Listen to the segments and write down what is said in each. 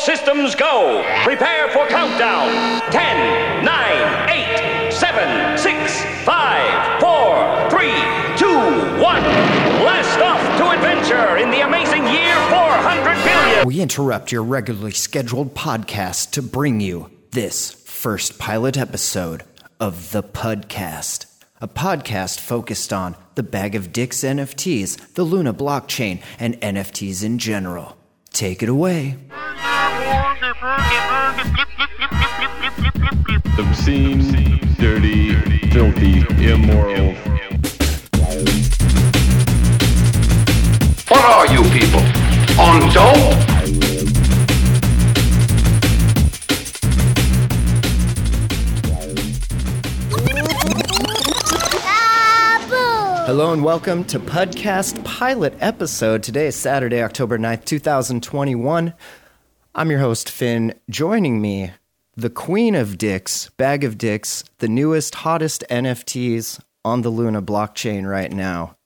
systems go. Prepare for countdown. 10, 9, 8, 7, 6, 5, 4, 3, 2, 1. Blast off to adventure in the amazing year 400 billion. We interrupt your regularly scheduled podcast to bring you this first pilot episode of The Pudcast a podcast focused on the Bag of Dicks NFTs, the Luna blockchain, and NFTs in general. Take it away. Obscene, dirty, filthy, immoral. What are you people? On dope? Hello and welcome to Pudcast pilot episode. Today is Saturday, October 9th, 2021. I'm your host, Finn. Joining me, the queen of dicks, Bag of Dicks, the newest, hottest NFTs on the Luna blockchain right now.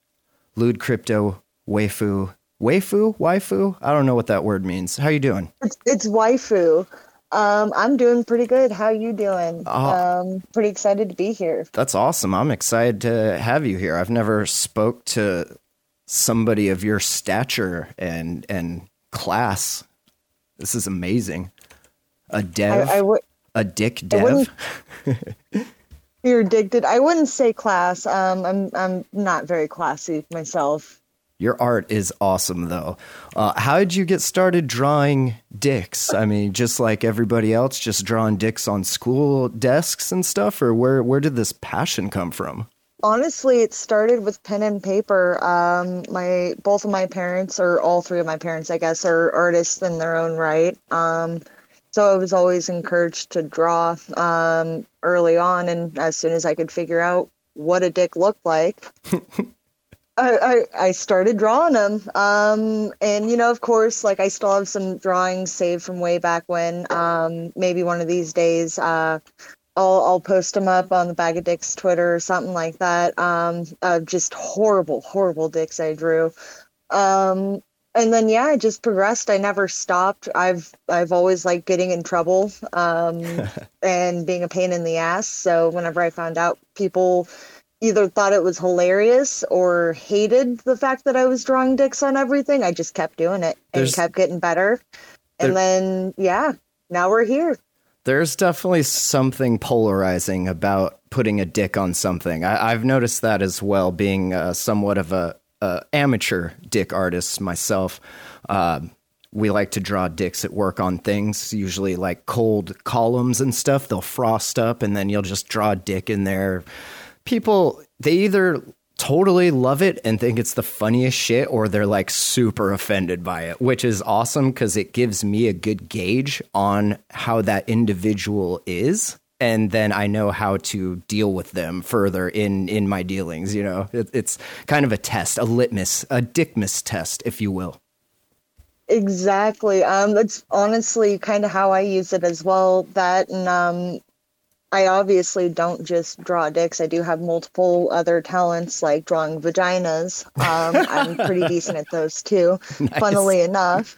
Lewd Crypto Waifu. Waifu? Waifu? I don't know what that word means. How you doing? It's, it's waifu. Um, I'm doing pretty good. How you doing? Oh. Um, pretty excited to be here. That's awesome. I'm excited to have you here. I've never spoke to somebody of your stature and and class. This is amazing. A dev, I, I a dick dev. You're addicted. I wouldn't say class. Um, I'm I'm not very classy myself. Your art is awesome, though. Uh, how did you get started drawing dicks? I mean, just like everybody else, just drawing dicks on school desks and stuff, or where where did this passion come from? Honestly, it started with pen and paper. Um, my both of my parents, or all three of my parents, I guess, are artists in their own right. Um, so I was always encouraged to draw um, early on, and as soon as I could figure out what a dick looked like, I, I, I started drawing them. Um, and you know, of course, like I still have some drawings saved from way back when. Um, maybe one of these days, uh, I'll I'll post them up on the Bag of Dicks Twitter or something like that. Um, of just horrible, horrible dicks I drew. Um, and then yeah, I just progressed. I never stopped. I've I've always liked getting in trouble um, and being a pain in the ass. So whenever I found out people either thought it was hilarious or hated the fact that I was drawing dicks on everything, I just kept doing it and There's- kept getting better. And then yeah, now we're here. There's definitely something polarizing about putting a dick on something. I, I've noticed that as well, being uh, somewhat of a, a amateur dick artist myself. Uh, we like to draw dicks at work on things, usually like cold columns and stuff. They'll frost up, and then you'll just draw a dick in there. People, they either totally love it and think it's the funniest shit or they're like super offended by it which is awesome because it gives me a good gauge on how that individual is and then i know how to deal with them further in in my dealings you know it, it's kind of a test a litmus a dickmas test if you will Exactly. Um, that's honestly kind of how I use it as well. That and um, I obviously don't just draw dicks. I do have multiple other talents like drawing vaginas. Um, I'm pretty decent at those too. Funnily enough.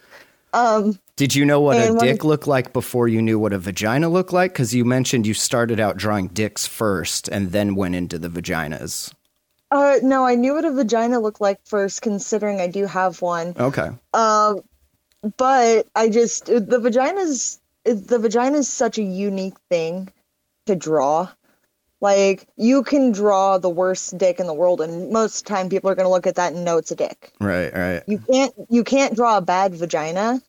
Um, did you know what a dick looked like before you knew what a vagina looked like because you mentioned you started out drawing dicks first and then went into the vaginas uh, no, I knew what a vagina looked like first, considering I do have one. okay Um, but I just the vagina's the vagina is such a unique thing to draw. Like you can draw the worst dick in the world, and most time people are going to look at that and know it's a dick. right right You can't you can't draw a bad vagina,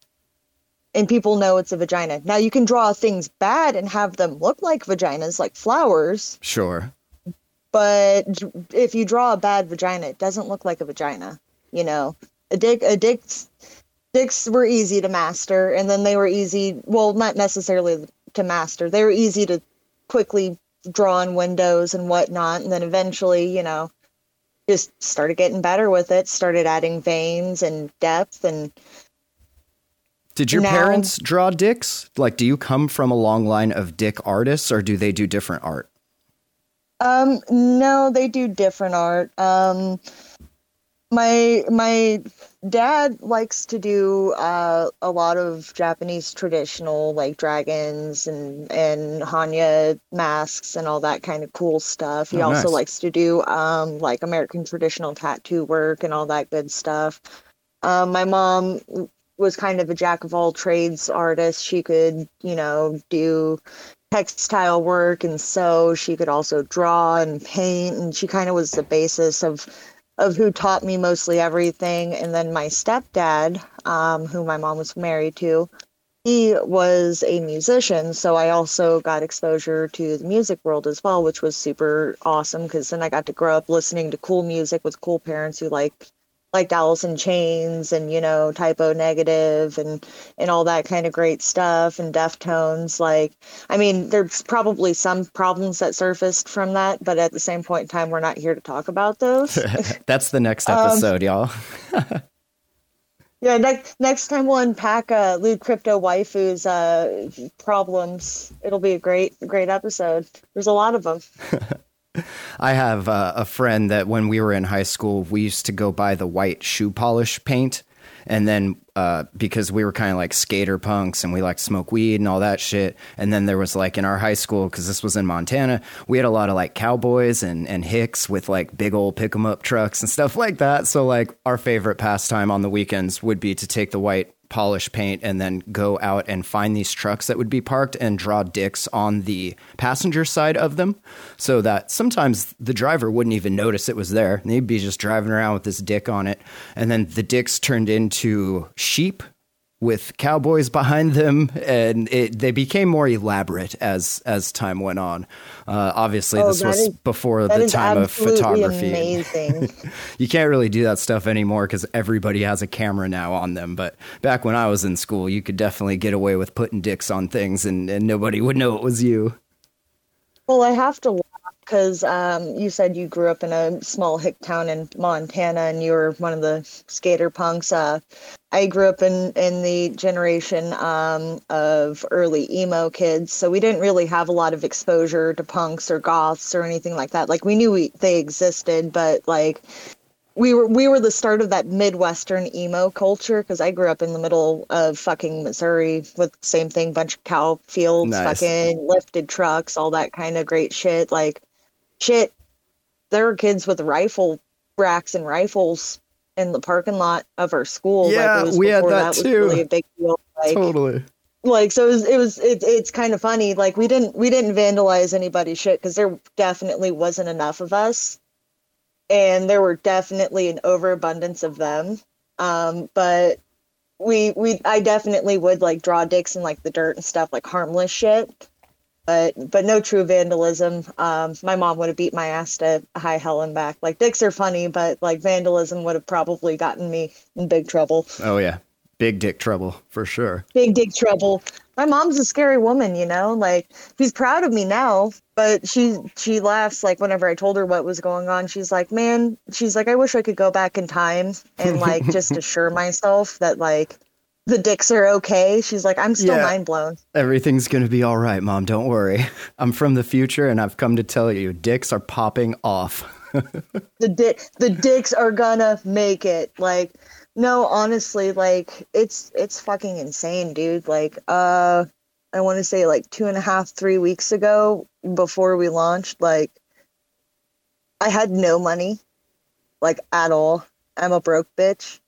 and people know it's a vagina. Now you can draw things bad and have them look like vaginas, like flowers. sure But if you draw a bad vagina, it doesn't look like a vagina. You know, a dick a dick's dicks were easy to master, and then they were easy. Well, not necessarily to master. They were easy to quickly draw in windows and whatnot, and then eventually, you know, just started getting better with it. Started adding veins and depth, and Did your Now- parents draw dicks? Like, do you come from a long line of dick artists, or do they do different art? Um, no, they do different art. Um, my my dad likes to do uh, a lot of Japanese traditional like dragons and and Hannya masks and all that kind of cool stuff. He Oh, also nice. likes to do um, like American traditional tattoo work and all that good stuff. Um, my mom was kind of a jack of all trades artist. She could, you know, do textile work and sew. She could also draw and paint, and she kind of was the basis of of who taught me mostly everything. And then my stepdad, um, who my mom was married to, he was a musician. So I also got exposure to the music world as well, which was super awesome because then I got to grow up listening to cool music with cool parents who like liked Alice in Chains and you know Type O Negative and and all that kind of great stuff and Deftones. Like, I mean, there's probably some problems that surfaced from that, but at the same point in time, we're not here to talk about those. That's the next Um, episode, y'all. yeah, next next time we'll unpack uh, lewd crypto waifu's uh, problems. It'll be a great great episode. There's a lot of them. I have uh, a friend that when we were in high school, we used to go buy the white shoe polish paint. And then uh, because we were kind of like skater punks and we like smoke weed and all that shit. And then there was like in our high school, because this was in Montana, we had a lot of like cowboys and, and hicks with like big old pick 'em up trucks and stuff like that. So like our favorite pastime on the weekends would be to take the white polish paint and then go out and find these trucks that would be parked and draw dicks on the passenger side of them so that sometimes the driver wouldn't even notice it was there. They'd be just driving around with this dick on it. And then the dicks turned into sheep with cowboys behind them and it, they became more elaborate as as time went on. Uh, obviously, Oh, this was is- before the time of photography. amazing. You can't really do that stuff anymore because everybody has a camera now on them. But back when I was in school, you could definitely get away with putting dicks on things and, and nobody would know it was you. Well, I have to because um, you said you grew up in a small hick town in Montana and you were one of the skater punks. Uh, I grew up in, in the generation um, of early emo kids, so we didn't really have a lot of exposure to punks or goths or anything like that. Like we knew we, they existed, but like we were we were the start of that midwestern emo culture because I grew up in the middle of fucking Missouri with the same thing, bunch of cow fields, Nice. fucking lifted trucks, all that kind of great shit. Like shit, there were kids with rifle racks and rifles in the parking lot of our school. Yeah, like, was we had that was too. really a big deal. Like, Totally. like so it was it was it, it's kind of funny like we didn't we didn't vandalize anybody's shit because there definitely wasn't enough of us and there were definitely an overabundance of them um but we we i definitely would like draw dicks in like the dirt and stuff like harmless shit but but no true vandalism um my mom would have beat my ass to high hell and back like dicks are funny but like vandalism would have probably gotten me in big trouble Oh, yeah. Big dick trouble for sure. big dick trouble. My mom's a scary woman, you know. Like she's proud of me now, but she she laughs like whenever I told her what was going on. She's like, "Man," she's like, "I wish I could go back in time and like just assure myself that like the dicks are okay." She's like, "I'm still Yeah. mind blown." Everything's going to be all right, mom. Don't worry. I'm from the future and I've come to tell you dicks are popping off. the dick the dicks are gonna make it like no honestly like it's it's fucking insane dude like uh i want to say like two and a half three weeks ago before we launched like i had no money like at all i'm a broke bitch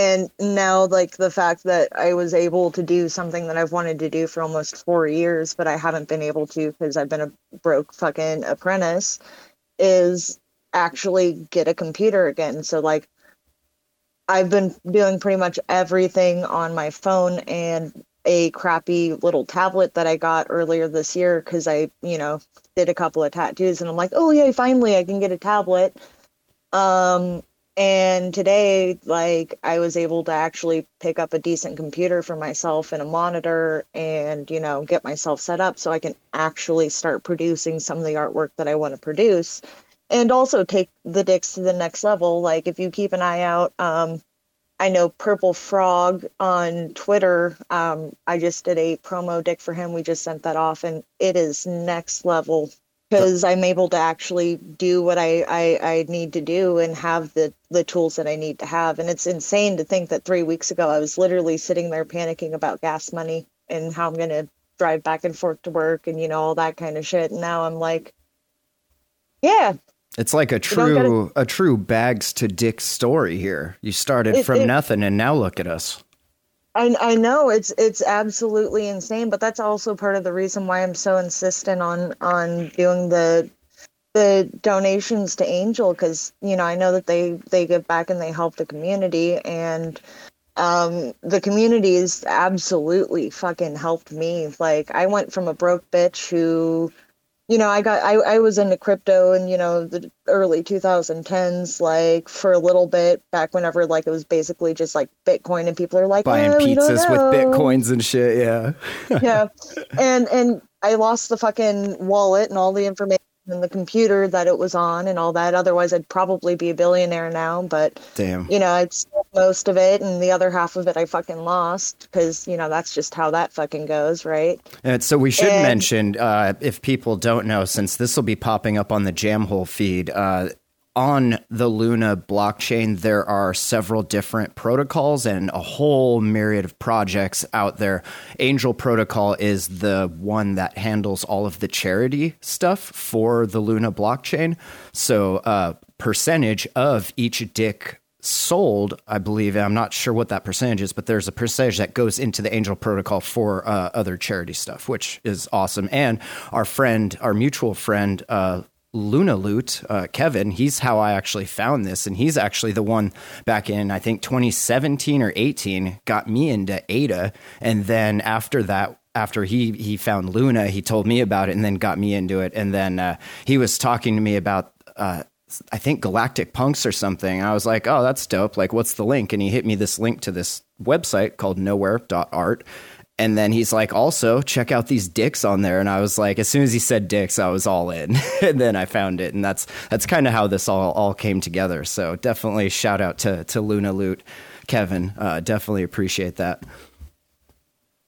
and now like the fact that i was able to do something that i've wanted to do for almost four years but i haven't been able to because i've been a broke fucking apprentice is actually get a computer again. So like I've been doing pretty much everything on my phone and a crappy little tablet that I got earlier this year cuz I, you know, did a couple of tattoos and I'm like, "Oh yeah, finally I can get a tablet." Um and today like I was able to actually pick up a decent computer for myself and a monitor and, you know, get myself set up so I can actually start producing some of the artwork that I want to produce and also take the dicks to the next level. Like if you keep an eye out, um, I know Purple Frog on Twitter. Um, I just did a promo dick for him. We just sent that off, and it is next level because I'm able to actually do what I, I, I need to do and have the, the tools that I need to have. And it's insane to think that three weeks ago I was literally sitting there panicking about gas money and how I'm going to drive back and forth to work and, you know, all that kind of shit. And now I'm like, yeah, It's like a don't gotta- true a true bags to dick story here. You started It- from it- nothing and now look at us. I I know it's it's absolutely insane, but that's also part of the reason why I'm so insistent on on doing the the donations to Angel because you know I know that they they give back and they help the community and um the community has absolutely fucking helped me. Like I went from a broke bitch who you know I got I I was into crypto in you know the early 2010s like for a little bit back whenever like it was basically just like Bitcoin and people are like Buying "Oh, pizzas with bitcoins and shit, yeah. yeah and and i lost the fucking wallet and all the information and the computer that it was on and all that otherwise i'd probably be a billionaire now but Damn. you know i'd sold most of it and the other half of it i fucking lost because you know that's just how that fucking goes right And so we should And- mention, uh, if people don't know, since this will be popping up on the Jamhole feed, uh, on the Luna blockchain, there are several different protocols and a whole myriad of projects out there. Angel Protocol is the one that handles all of the charity stuff for the Luna blockchain. So, uh, percentage of each dick sold, I believe, I'm not sure what that percentage is, but there's a percentage that goes into the Angel Protocol for uh, other charity stuff, which is awesome. And our friend, our mutual friend, uh, Luna Loot, uh, Kevin, he's how I actually found this. And he's actually the one back in, I think, 2017 or 18, got me into ADA. And then after that, after he he found Luna, he told me about it and then got me into it. And then uh, he was talking to me about uh, I think Galactic Punks or something. I was like, oh, that's dope. Like, what's the link? And he hit me this link to this website called knowhere.art. And then he's like, also check out these dicks on there. And I was like, as soon as he said dicks, I was all in. and then I found it. And that's that's kind of how this all, all came together. So definitely shout out to, to Luna Loot, Kevin. Uh, definitely appreciate that.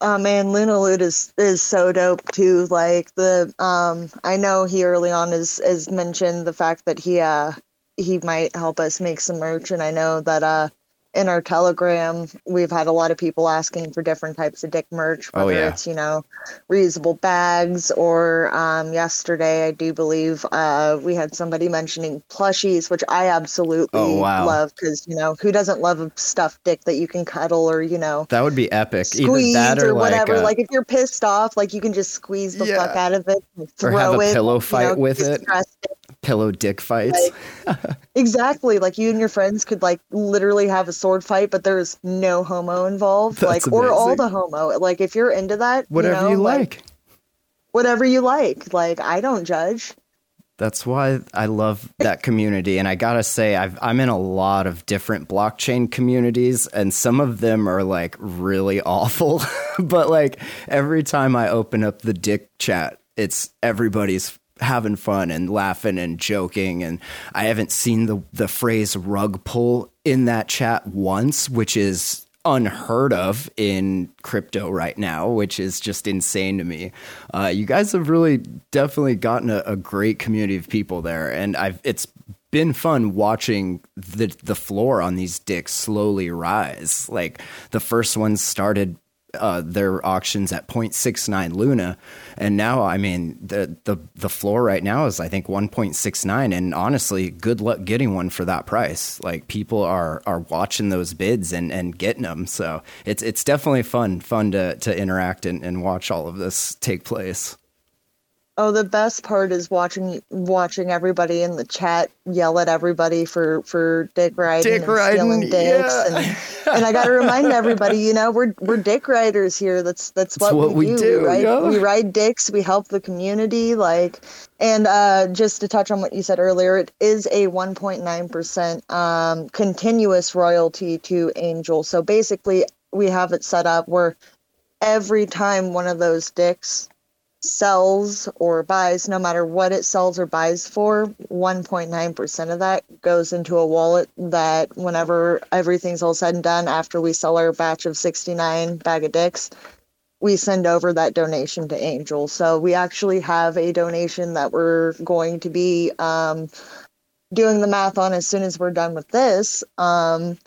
Oh man, Luna Loot is is so dope too. Like the um I know he early on has has mentioned the fact that he uh he might help us make some merch and I know that uh in our telegram we've had a lot of people asking for different types of dick merch Oh, whether yeah. it's you know reusable bags or um yesterday i do believe uh we had somebody mentioning plushies which i absolutely Oh, wow. love because you know who doesn't love a stuffed dick that you can cuddle or you know That would be epic. squeeze or, or whatever. like, Like, uh, if you're pissed off, like you can just squeeze the Yeah. fuck out of it, and throw have a it, pillow you fight know, with it. distress pillow dick fights. Exactly. Like you and your friends could like literally have a sword fight, but there's no homo involved. That's like or all the homo. Like if you're into that, Whatever you, you know, like. whatever you like. Like I don't judge. That's why I love that community. And I gotta say, I've, I'm in a lot of different blockchain communities, and some of them are like really awful. but like every time I open up the dick chat, it's everybody's having fun and laughing and joking. And I haven't seen the, the phrase rug pull in that chat once, which is unheard of in crypto right now, which is just insane to me. Uh, you guys have really definitely gotten a, a great community of people there, and I've it's been fun watching the the floor on these dicks slowly rise. Like the first ones started uh, their auctions at 0.69 Luna, and now I mean the the the floor right now is I think 1.69, and honestly, good luck getting one for that price. Like people are are watching those bids and and getting them, so it's it's definitely fun fun to to interact and, and watch all of this take place. Oh, the best part is watching watching everybody in the chat yell at everybody for for dick riding Dick and riding, stealing dicks, yeah. and, and I got to remind everybody, you know, we're we're dick riders here. That's that's what, what we we, do. do, We ride, yeah. we ride dicks. We help the community, like, and uh, just to touch on what you said earlier, it is a 1.9 percent um, continuous royalty to Angel. So basically, we have it set up where every time one of those dicks sells or buys, no matter what it sells or buys for, 1.9% of that goes into a wallet that whenever everything's all said and done, after we sell our batch of 69 bag of dicks, we send over that donation to Angel. So we actually have a donation that we're going to be um, doing the math on as soon as we're done with this. Um,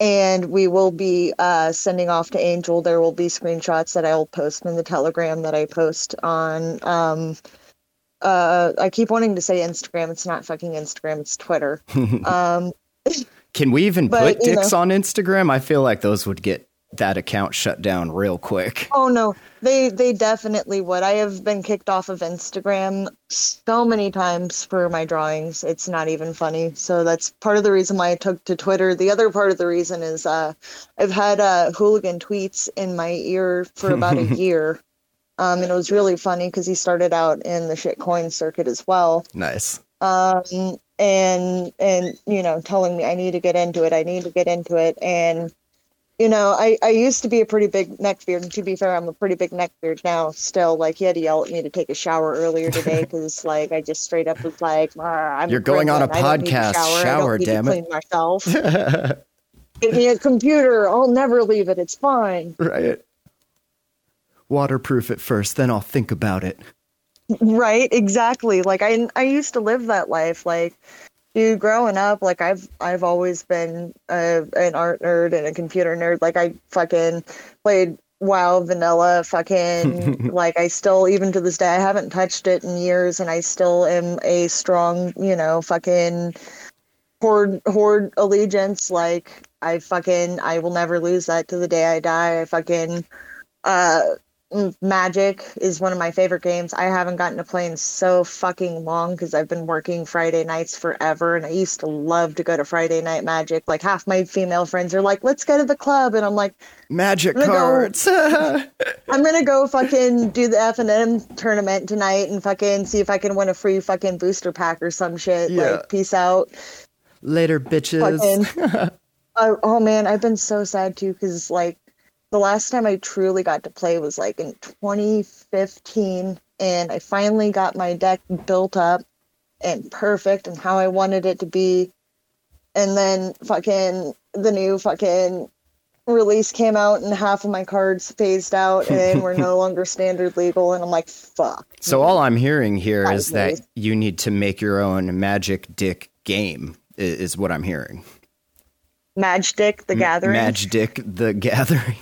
and we will be uh, sending off to Angel. There will be screenshots that I'll post in the Telegram that I post on. Um, uh, I keep wanting to say Instagram. It's not fucking Instagram. It's Twitter. um, Can we even But, put you dicks know- on Instagram? I feel like those would get that account shut down real quick. Oh no, they they definitely would. I have been kicked off of Instagram so many times for my drawings. It's not even funny. So that's part of the reason why I took to Twitter. The other part of the reason is uh, I've had uh, hooligan tweets in my ear for about a year. Um, and it was really funny because he started out in the shitcoin circuit as well. Nice. Um, and and you know, telling me I need to get into it. I need to get into it. And you know, I, I used to be a pretty big neckbeard, and to be fair, I'm a pretty big neckbeard now. Still, like he had to yell at me to take a shower earlier today because, like, I just straight up was like, "Ah, "I'm You're going on a gremlin. I don't need to podcast. shower, Shower, damn to it." clean myself. Give me a computer. I'll never leave it. It's fine." Right. Waterproof it first, then I'll think about it. Right, exactly. Like I I used to live that life. Like dude, growing up, like I've I've always been a, an art nerd and a computer nerd. Like I fucking played WoW vanilla fucking like I still even to this day I haven't touched it in years and I still am a strong, you know, fucking horde horde allegiance. Like I fucking I will never lose that to the day I die. I fucking uh Magic is one of my favorite games. I haven't gotten to play in so fucking long because I've been working Friday nights forever, and I used to love to go to Friday night Magic. Like half my female friends are like, "Let's go to the club," and I'm like, Magic I'm gonna go- cards. "I'm gonna go fucking do the F and M tournament tonight and fucking see if I can win a free fucking booster pack or some shit." Yeah. Like, peace out. Later, bitches. Fucking. oh, oh man, I've been so sad too because like the last time I truly got to play was like in 2015, and I finally got my deck built up and perfect and how I wanted it to be. And then fucking the new fucking release came out, and half of my cards phased out and were no longer standard legal. And I'm like, fuck. So all I'm hearing here That is that you need to make your own Magic Dick game. Is what I'm hearing. Magic the Gathering. Madge Dick the Gathering.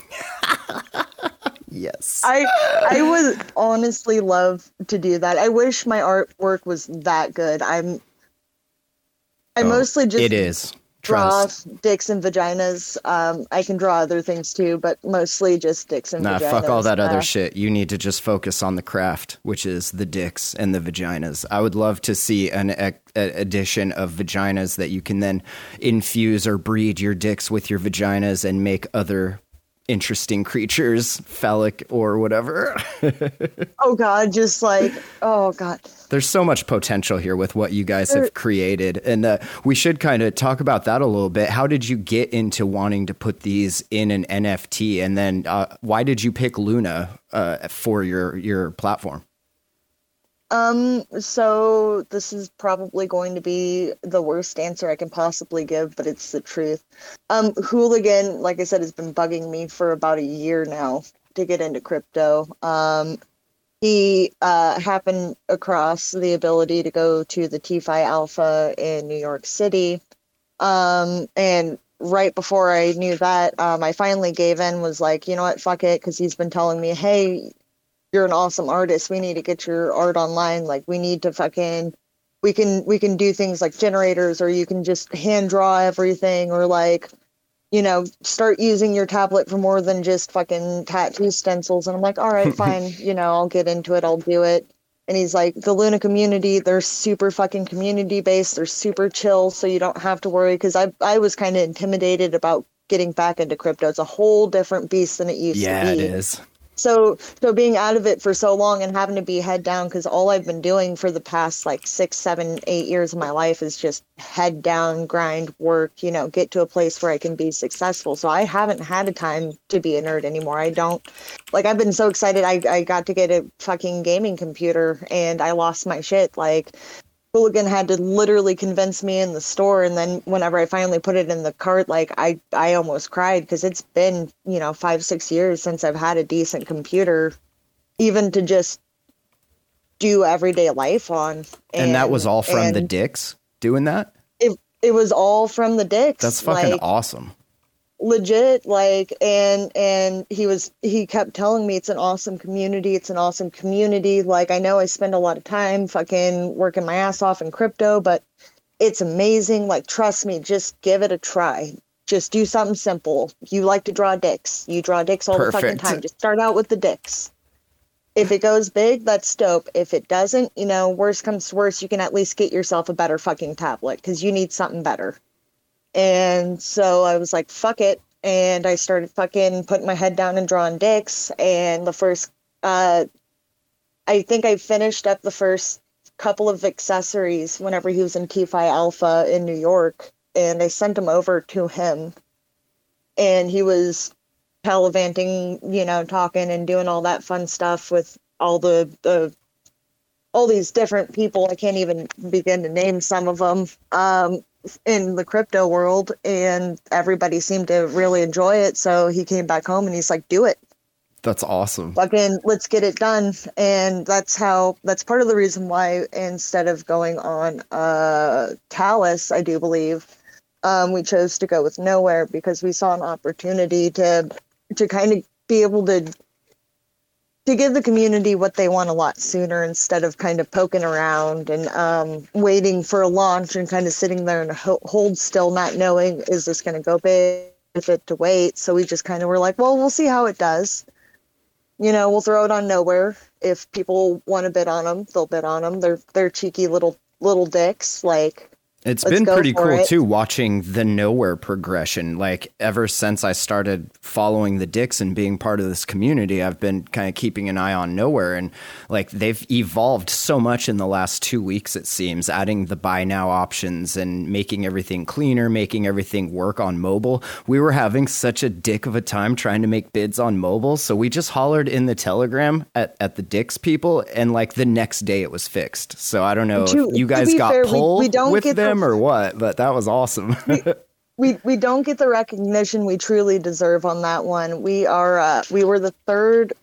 yes. I I would honestly love to do that. I wish my artwork was that good. I'm I Oh, mostly just it is. Draw Trust. dicks and vaginas. Um, I can draw other things too, but mostly just dicks and vaginas. Nah, vaginas. fuck all that other Uh, shit. You need to just focus on the craft, which is the dicks and the vaginas. I would love to see an e- addition of vaginas that you can then infuse or breed your dicks with your vaginas and make other interesting creatures, phallic or whatever. Oh god, just like oh god. There's so much potential here with what you guys have created. And uh, we should kind of talk about that a little bit. How did you get into wanting to put these in an NFT? And then uh, why did you pick Luna uh, for your, your platform? Um, so this is probably going to be the worst answer I can possibly give, but it's the truth. Um, Hooligan, like I said, has been bugging me for about a year now to get into crypto. Um, he uh, happened across the ability to go to the TFI Alpha in New York City. Um, and right before I knew that, um, I finally gave in, was like, you know what, fuck it, because he's been telling me, hey, you're an awesome artist. We need to get your art online. Like we need to fucking we can we can do things like generators or you can just hand draw everything or like you know start using your tablet for more than just fucking tattoo stencils and I'm like all right fine you know I'll get into it I'll do it and he's like the Luna community they're super fucking community based they're super chill so you don't have to worry cuz I I was kind of intimidated about getting back into crypto it's a whole different beast than it used Yeah, to it be is. So so being out of it for so long and having to be head down because all i've been doing for the past like six seven eight years of my life is just head down grind work you know get to a place where i can be successful. So i haven't had a time to be a nerd anymore. I don't like i've been so excited. I, I got to get a fucking gaming computer and i lost my shit like Hooligan had to literally convince me in the store, and then whenever I finally put it in the cart, like I I almost cried because it's been you know five six years since I've had a decent computer, even to just do everyday life on. And, that was all from the dicks doing that? It it was all from the dicks. That's fucking like, awesome. Legit like and and he was he kept telling me it's an awesome community. It's an awesome community. Like i know i spend a lot of time fucking working my ass off in crypto but it's amazing. Like trust me just give it a try. Just do something simple. You like to draw dicks. You draw dicks all the fucking time. Just start out with the dicks. If it goes big that's dope. If it doesn't you know worst comes to worst you can at least get yourself a better fucking tablet because you need something better and so I was like, fuck it. And I started fucking putting my head down and drawing dicks. And the first, uh, I think I finished up the first couple of accessories whenever he was in T-Fi Alpha in New York. And I sent them over to him. And he was televanting, you know, talking and doing all that fun stuff with all the, the all these different people. I can't even begin to name some of them. Um, in the crypto world and everybody seemed to really enjoy it. So he came back home and he's like do it. That's awesome. fucking let's get it done. And that's how that's part of the reason why instead of going on uh Talis I do believe um we chose to go with Knowhere because we saw an opportunity to to kind of be able to to give the community what they want a lot sooner instead of kind of poking around and um, waiting for a launch and kind of sitting there and ho- hold still, not knowing is this going to go big, if it to wait. So we just kind of were like, well, we'll see how it does. You know, we'll throw it on Knowhere. If people want to bid on them, they'll bid on them. They're they're cheeky little little dicks. Like It's Let's been pretty cool it. too watching the Knowhere progression. Like ever since I started following the Dicks and being part of this community, I've been kind of keeping an eye on Knowhere and like they've evolved so much in the last 2 weeks it seems, adding the buy now options and making everything cleaner, making everything work on mobile. We were having such a dick of a time trying to make bids on mobile, so we just hollered in the Telegram at at the Dicks people and like the next day it was fixed. So I don't know To- if you guys got fair, pulled we don't with get them or what, but that was awesome. we we don't get the recognition we truly deserve on that one. We are uh, we were the third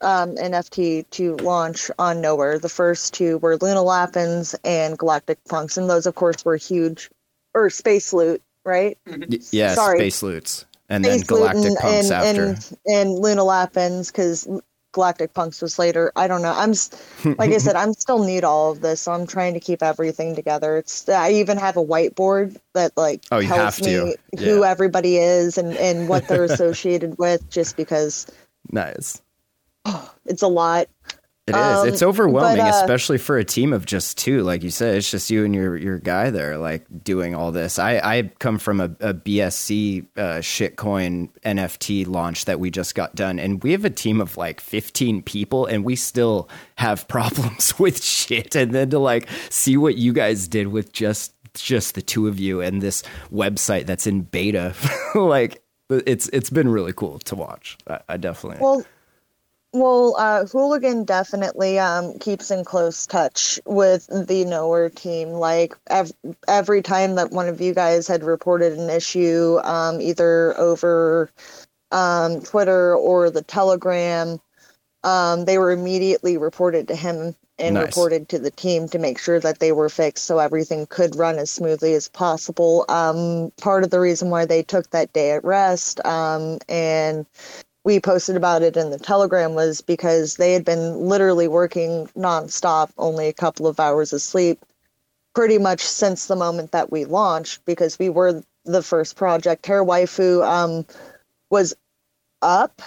um, NFT to launch on Knowhere. The first two were Luna Lapins and Galactic Punks, and those, of course, were huge. Or Space Loot, right? Y- yeah, Sorry. space loots, and then Space Loot galactic and, pumps and, after. and and Luna Lapins because Galactic Punks was later. I don't know. I'm like I said, I'm still need all of this, so I'm trying to keep everything together. It's I even have a whiteboard that like Oh, you tells have to. me who everybody is and and what they're associated with, just because nice. Oh, it's a lot. It is. Um, It's overwhelming, but, uh, especially for a team of just two. Like you said, it's just you and your your guy there, like doing all this. I I come from a, a BSC uh, shitcoin NFT launch that we just got done, and we have a team of like fifteen people, and we still have problems with shit. And then to like see what you guys did with just just the two of you and this website that's in beta, like it's it's been really cool to watch. I, I definitely. Well, well, uh, Hooligan definitely um, keeps in close touch with the Knowhere team. Like ev- every time that one of you guys had reported an issue, um, either over um, Twitter or the Telegram, um, they were immediately reported to him and Nice. reported to the team to make sure that they were fixed so everything could run as smoothly as possible. Um, part of the reason why they took that day at rest um, and we posted about it in the telegram was because they had been literally working nonstop, only a couple of hours of sleep, pretty much since the moment that we launched because we were the first project. Terra Waifu um, was up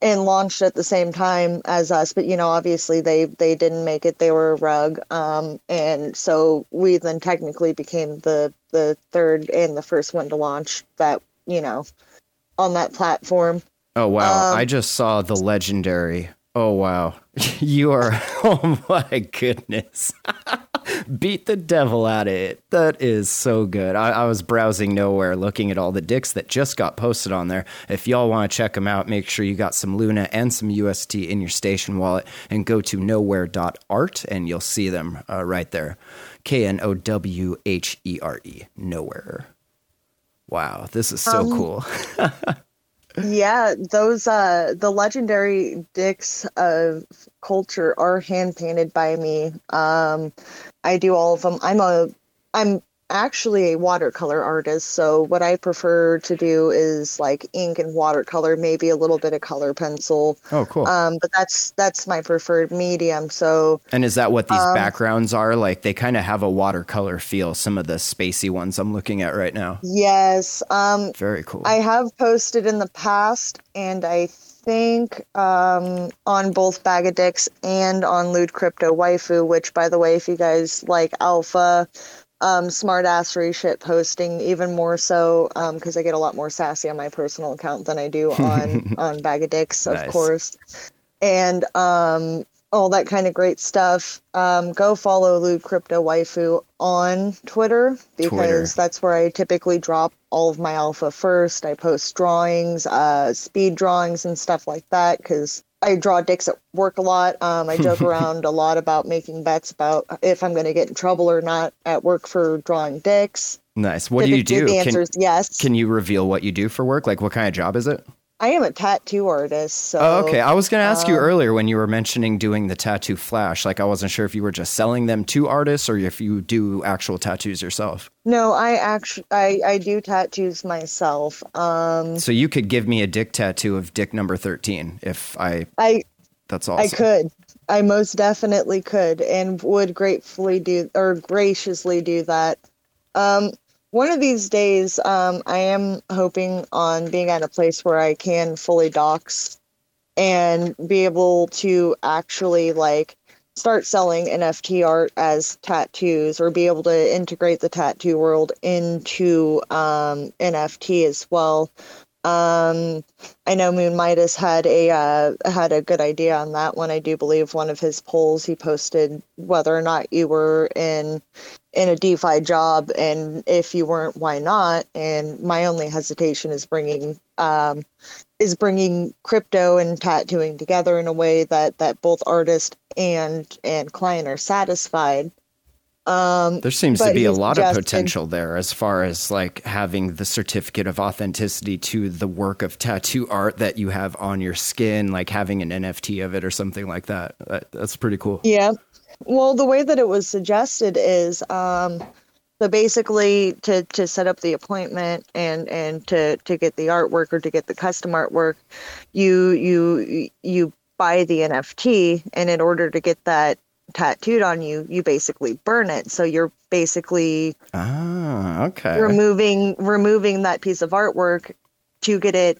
and launched at the same time as us, but you know, obviously they they didn't make it. They were a rug, um, and so we then technically became the the third and the first one to launch that you know on that platform. Oh wow! Um, I just saw the legendary. Oh wow! You are. Oh my goodness! Beat the devil at it. That is so good. I, I, was browsing Knowhere looking at all the dicks that just got posted on there. If y'all want to check them out, make sure you got some Luna and some UST in your station wallet and go to knowhere.art and you'll see them uh, right there. K N O W H E R E. Knowhere. Wow, this is so um, cool. yeah, those uh the legendary dicks of culture are hand painted by me. Um I do all of them. I'm a I'm actually a watercolor artist, so what I prefer to do is like ink and watercolor, maybe a little bit of color pencil. Oh, cool. Um, but that's that's my preferred medium. So, and is that what these um, backgrounds are? Like they kind of have a watercolor feel. Some of the spacey ones I'm looking at right now. Yes. Um, very cool. I have posted in the past, and I think um, on both Bag of Dicks and on Lewd Crypto Waifu, which, by the way, if you guys like alpha um, smart assery shit posting even more so because um, I get a lot more sassy on my personal account than I do on on Bag of Dicks, of nice. course, and um, all that kind of great stuff. Um, go follow Lewd Crypto Waifu on Twitter because Twitter. that's where I typically drop all of my alpha first. I post drawings, uh, speed drawings, and stuff like that because I draw dicks at work a lot. Um, I joke around a lot about making bets about if I'm going to get in trouble or not at work for drawing dicks. Nice. What do you do? The answer is yes. Can you reveal what you do for work? Like, what kind of job is it? I am a tattoo artist. So, oh, okay. I was going to ask um, you earlier when you were mentioning doing the tattoo flash. Like, I wasn't sure if you were just selling them to artists or if you do actual tattoos yourself. No, I actually I, I do tattoos myself. Um, so you could give me a dick tattoo of dick number thirteen if I. I. That's awesome. I could. I most definitely could, and would gratefully do or graciously do that. Um, one of these days, um, I am hoping on being at a place where I can fully dox and be able to actually like start selling NFT art as tattoos or be able to integrate the tattoo world into um, NFT as well. Um, I know Moon Midas had a uh, had a good idea on that one. I do believe one of his polls he posted whether or not you were in in a DeFi job, and if you weren't, why not? And my only hesitation is bringing um, is bringing crypto and tattooing together in a way that that both artist and and client are satisfied. Um, there seems to be a lot of potential there as far as like having the certificate of authenticity to the work of tattoo art that you have on your skin, like having an NFT of it or something like that. that that's pretty cool. Yeah, well, the way that it was suggested is um, so basically to, to set up the appointment and, and to, to get the artwork or to get the custom artwork, you you you buy the NFT, and in order to get that tattooed on you, you basically burn it. So you're basically ah okay removing removing that piece of artwork to get it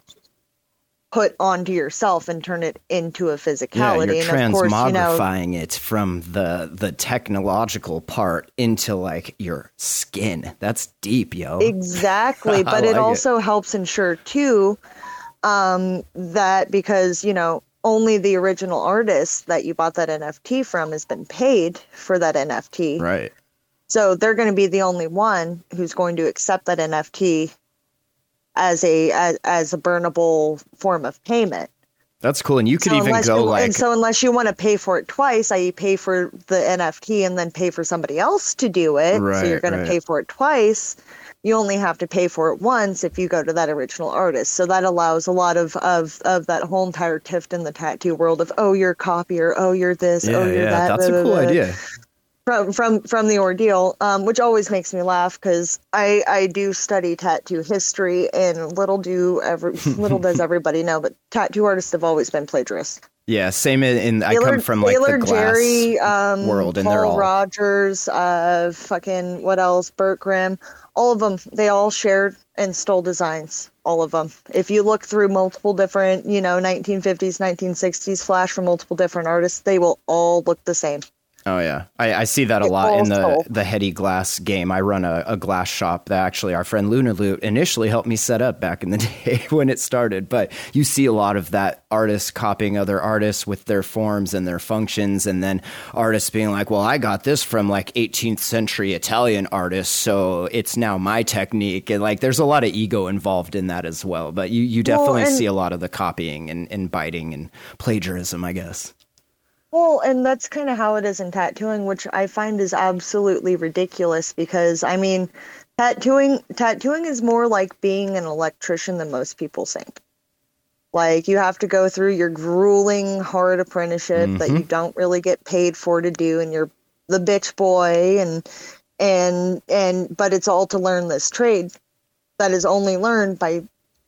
put onto yourself and turn it into a physicality. Yeah, you're and transmogrifying you know, it from the the technological part into like your skin. That's deep, yo. Exactly, but like it also it. helps ensure too um, that because you know only the original artist that you bought that NFT from has been paid for that NFT. Right. So they're going to be the only one who's going to accept that NFT as a as, as a burnable form of payment. That's cool, and you could so even go like. And so, unless you want to pay for it twice, i.e., pay for the NFT and then pay for somebody else to do it, right, so you're going right. to pay for it twice. You only have to pay for it once if you go to that original artist. So that allows a lot of of, of that whole entire tift in the tattoo world of oh you're a copier, oh you're this, yeah, oh you're yeah, that. That's blah, a cool blah, idea from from from the ordeal, um, which always makes me laugh because I I do study tattoo history, and little do every little does everybody know, but tattoo artists have always been plagiarists. Yeah, same in, in Taylor, I come from like Taylor, the glass Jerry, um, world, and Paul they're all Rogers, uh, fucking what else? Bert Grimm, all of them. They all shared and stole designs. All of them. If you look through multiple different, you know, 1950s, 1960s flash from multiple different artists, they will all look the same. Oh yeah, I, I see that a It lot in the the Heady Glass game. I run a, a glass shop that actually our friend Luna Loot initially helped me set up back in the day when it started. But you see a lot of that artists copying other artists with their forms and their functions, and then artists being like, "Well, I got this from like 18th century Italian artists, so it's now my technique." And like, there's a lot of ego involved in that as well. But you you definitely and- see a lot of the copying and, and biting and plagiarism, I guess. Well, and that's kind of how it is in tattooing, which I find is absolutely ridiculous because I mean, tattooing tattooing is more like being an electrician than most people think. Like you have to go through your grueling hard apprenticeship that mm-hmm. you don't really get paid for to do and you're the bitch boy and and and but it's all to learn this trade that is only learned by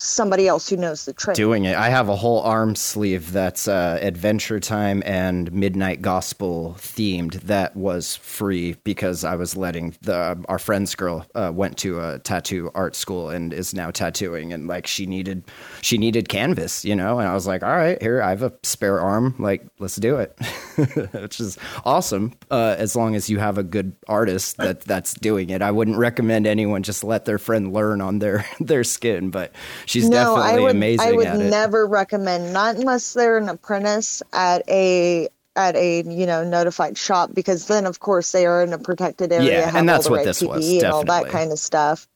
somebody else who knows the trade. doing it. I have a whole arm sleeve that's uh, Adventure Time and Midnight Gospel themed. That was free because I was letting the our friend's girl uh, went to a tattoo art school and is now tattooing, and like she needed she needed canvas, you know. And I was like, all right, here I have a spare arm, like let's do it, which is awesome. Uh, as long as you have a good artist that that's doing it, I wouldn't recommend anyone just let their friend learn on their their skin, but she's no, definitely I would, amazing I would never recommend, not unless they're an apprentice at a at a you know notified shop, because then of course they are in a protected area, Yeah, have and all that's the what right this was, PPE and all that kind of stuff.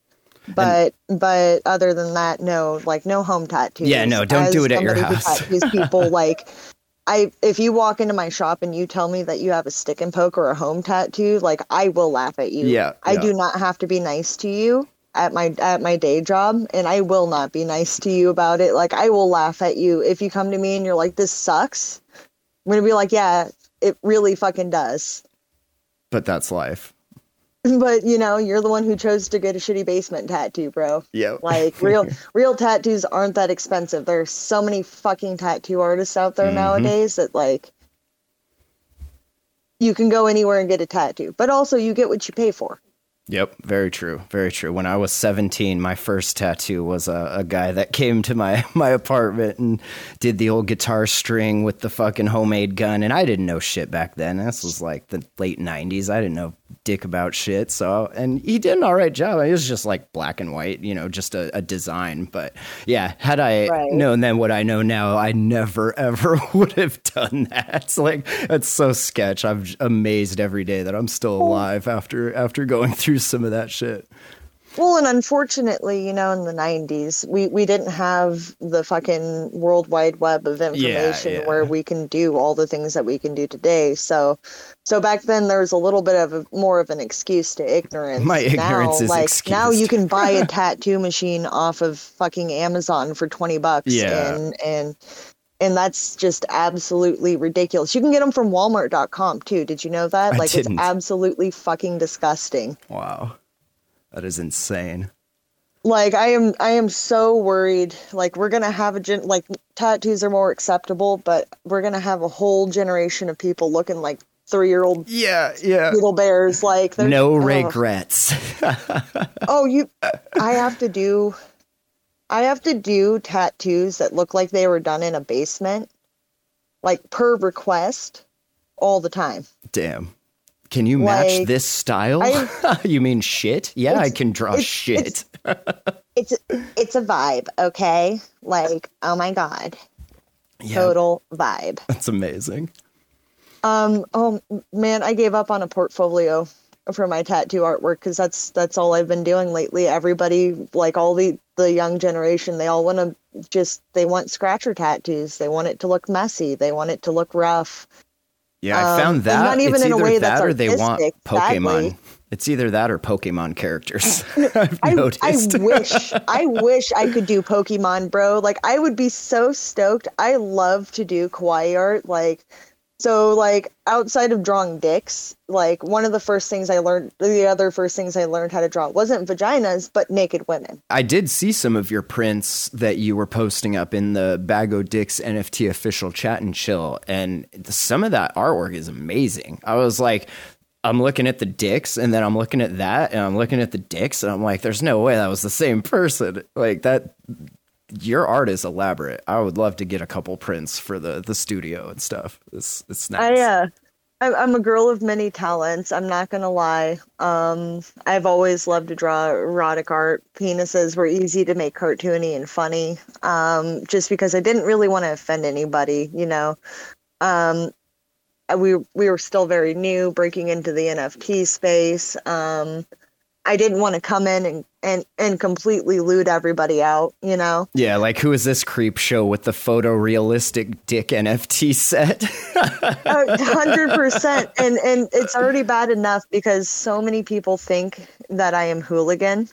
But but other than that, no, like no home tattoos. Yeah, no, don't As do it at your house. tattoos people like. I, if you walk into my shop and you tell me that you have a stick and poke or a home tattoo, like I will laugh at you. Yeah, I yeah. do not have to be nice to you at my at my day job and I will not be nice to you about it. Like I will laugh at you if you come to me and you're like this sucks. I'm going to be like, yeah, it really fucking does. but that's life. But you know, you're the one who chose to get a shitty basement tattoo, bro. Yep. Like real real tattoos aren't that expensive. There's so many fucking tattoo artists out there mm-hmm. nowadays that like you can go anywhere and get a tattoo. But also you get what you pay for. Yep, very true, very true. When I was 17, my first tattoo was a, a guy that came to my, my apartment and did the old guitar string with the fucking homemade gun. And I didn't know shit back then. This was like the late 90s. I didn't know dick about shit. So, and he did an all right job. It was just like black and white, you know, just a, a design. But yeah, had I Right. known then what I know now, I never ever would have done that. It's like, it's so sketch. I'm amazed every day that I'm still alive after after going through some of that shit. Well, and unfortunately, you know, in the '90s, we we didn't have the fucking world wide web of information yeah. where we can do all the things that we can do today. So, so back then there was a little bit of a, more of an excuse to ignorance. My ignorance now, is like now you can buy a tattoo machine off of fucking Amazon for twenty bucks. Yeah. and and. And that's just absolutely ridiculous. You can get them from Walmart.com too. Did you know that? I like, didn't. it's absolutely fucking disgusting. Wow. That is insane. like i am i am so worried like we're gonna have a gen like tattoos are more acceptable but we're gonna have a whole generation of people looking like three-year-old Yeah, yeah. little bears like No regrets. oh you i have to do i have to do tattoos that look like they were done in a basement like per request all the time Damn. Can you match Like, this style? I- you mean shit? Yeah, I can draw it's- shit. it's it's a vibe okay like oh my god yeah, total vibe that's amazing. Um. Oh man, I gave up on a portfolio for my tattoo artwork because that's that's all I've been doing lately. Everybody, like all the the young generation, they all want to just they want scratcher tattoos. They want it to look messy. They want it to look rough. Yeah, I Um, found that. not even it's in a way that that's or they want Pokemon. It's either that or Pokemon characters. I've I, I wish I wish I could do Pokemon, bro. Like I would be so stoked. I love to do kawaii art. Like so like outside of drawing dicks, like one of the first things I learned the other first things I learned how to draw wasn't vaginas, but naked women. I did see some of your prints that you were posting up in the Bag o' Dicks NFT official chat and chill, and some of that artwork is amazing. I was like, I'm looking at the dicks, and then I'm looking at that, and I'm looking at the dicks, and I'm like, there's no way that was the same person. Like that, your art is elaborate. I would love to get a couple prints for the the studio and stuff. It's it's nice. I uh I'm, I'm a girl of many talents. I'm not gonna lie. Um, I've always loved to draw erotic art. Penises were easy to make cartoony and funny. Um, just because I didn't really want to offend anybody, you know. Um, we we were still very new, breaking into the NFT space. Um, I didn't want to come in and, and, and completely loot everybody out, you know? Yeah, like who is this creep show with the photorealistic dick NFT set? hundred percent. And and it's already bad enough because so many people think that I am hooligan.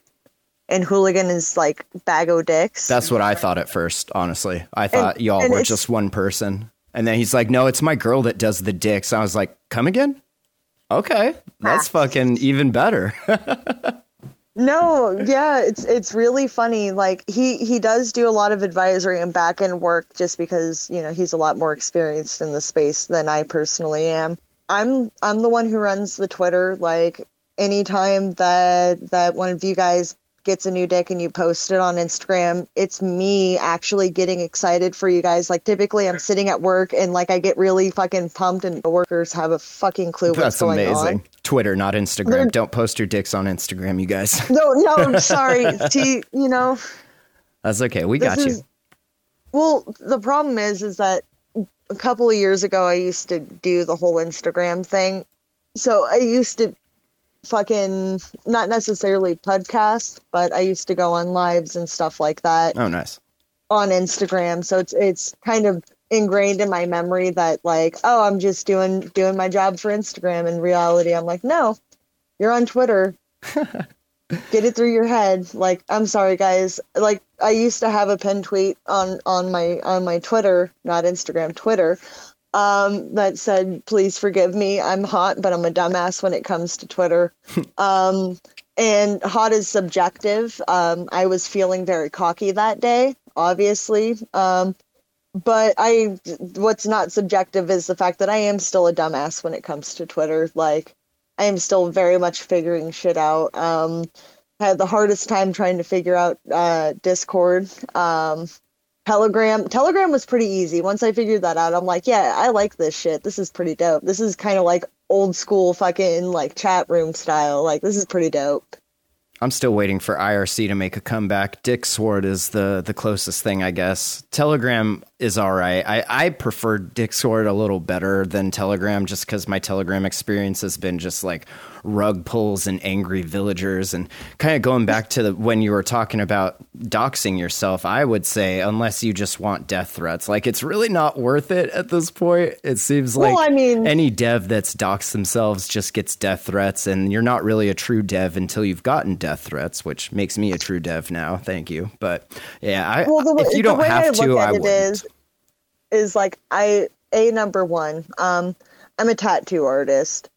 And hooligan is like bag o' dicks. That's what I thought at first, honestly. I thought And- y'all and were just one person. And then he's like, no, it's my girl that does the dicks. I was like, come again? Okay. That's fucking even better. No, yeah, it's it's really funny. Like he he does do a lot of advisory and back end work just because you know he's a lot more experienced in the space than I personally am. I'm I'm the one who runs the Twitter. Like anytime that that one of you guys gets a new dick and you post it on Instagram, it's me actually getting excited for you guys. Like typically I'm sitting at work and like I get really fucking pumped and the workers have a fucking clue what's going on. That's going amazing. on. Twitter, not Instagram. Don't post your dicks on Instagram, you guys. No, no, I'm sorry. See, you know, That's okay. We got This you. Well, the problem is, is that a couple of years ago, I used to do the whole Instagram thing. So I used to fucking not necessarily podcast, but I used to go on lives and stuff like that Oh, nice. on Instagram. So it's it's kind of ingrained in my memory that like, oh, I'm just doing doing my job for Instagram. In reality, I'm like, no, you're on Twitter. Get it through your head. Like, I'm sorry, guys. Like, I used to have a pin tweet on on my on my Twitter, not Instagram, Twitter, um, that said, "Please forgive me. I'm hot, but I'm a dumbass when it comes to Twitter." um, and hot is subjective. Um, I was feeling very cocky that day, obviously. Um, but I, what's not subjective is the fact that I am still a dumbass when it comes to Twitter. Like, I am still very much figuring shit out. Um, I had the hardest time trying to figure out uh, Discord. Um, Telegram. Telegram was pretty easy. Once I figured that out, I'm like, yeah, I like this shit. This is pretty dope. This is kind of like old school fucking like chat room style. Like, this is pretty dope. I'm still waiting for IRC to make a comeback. Dick Sword is the the closest thing, I guess. Telegram is all right. I, I prefer Dick Sword a little better than Telegram just because my Telegram experience has been just like rug pulls and angry villagers. And kind of going back to the, when you were talking about doxing yourself, I would say, unless you just want death threats, like it's really not worth it at this point. It seems like Well, I mean- any dev that's doxed themselves just gets death threats, and you're not really a true dev until you've gotten death threats, which makes me a true dev now. Thank you, but yeah, I, well, the, if you don't way I have to, I it wouldn't. is, is like I a number one. Um, I'm a tattoo artist.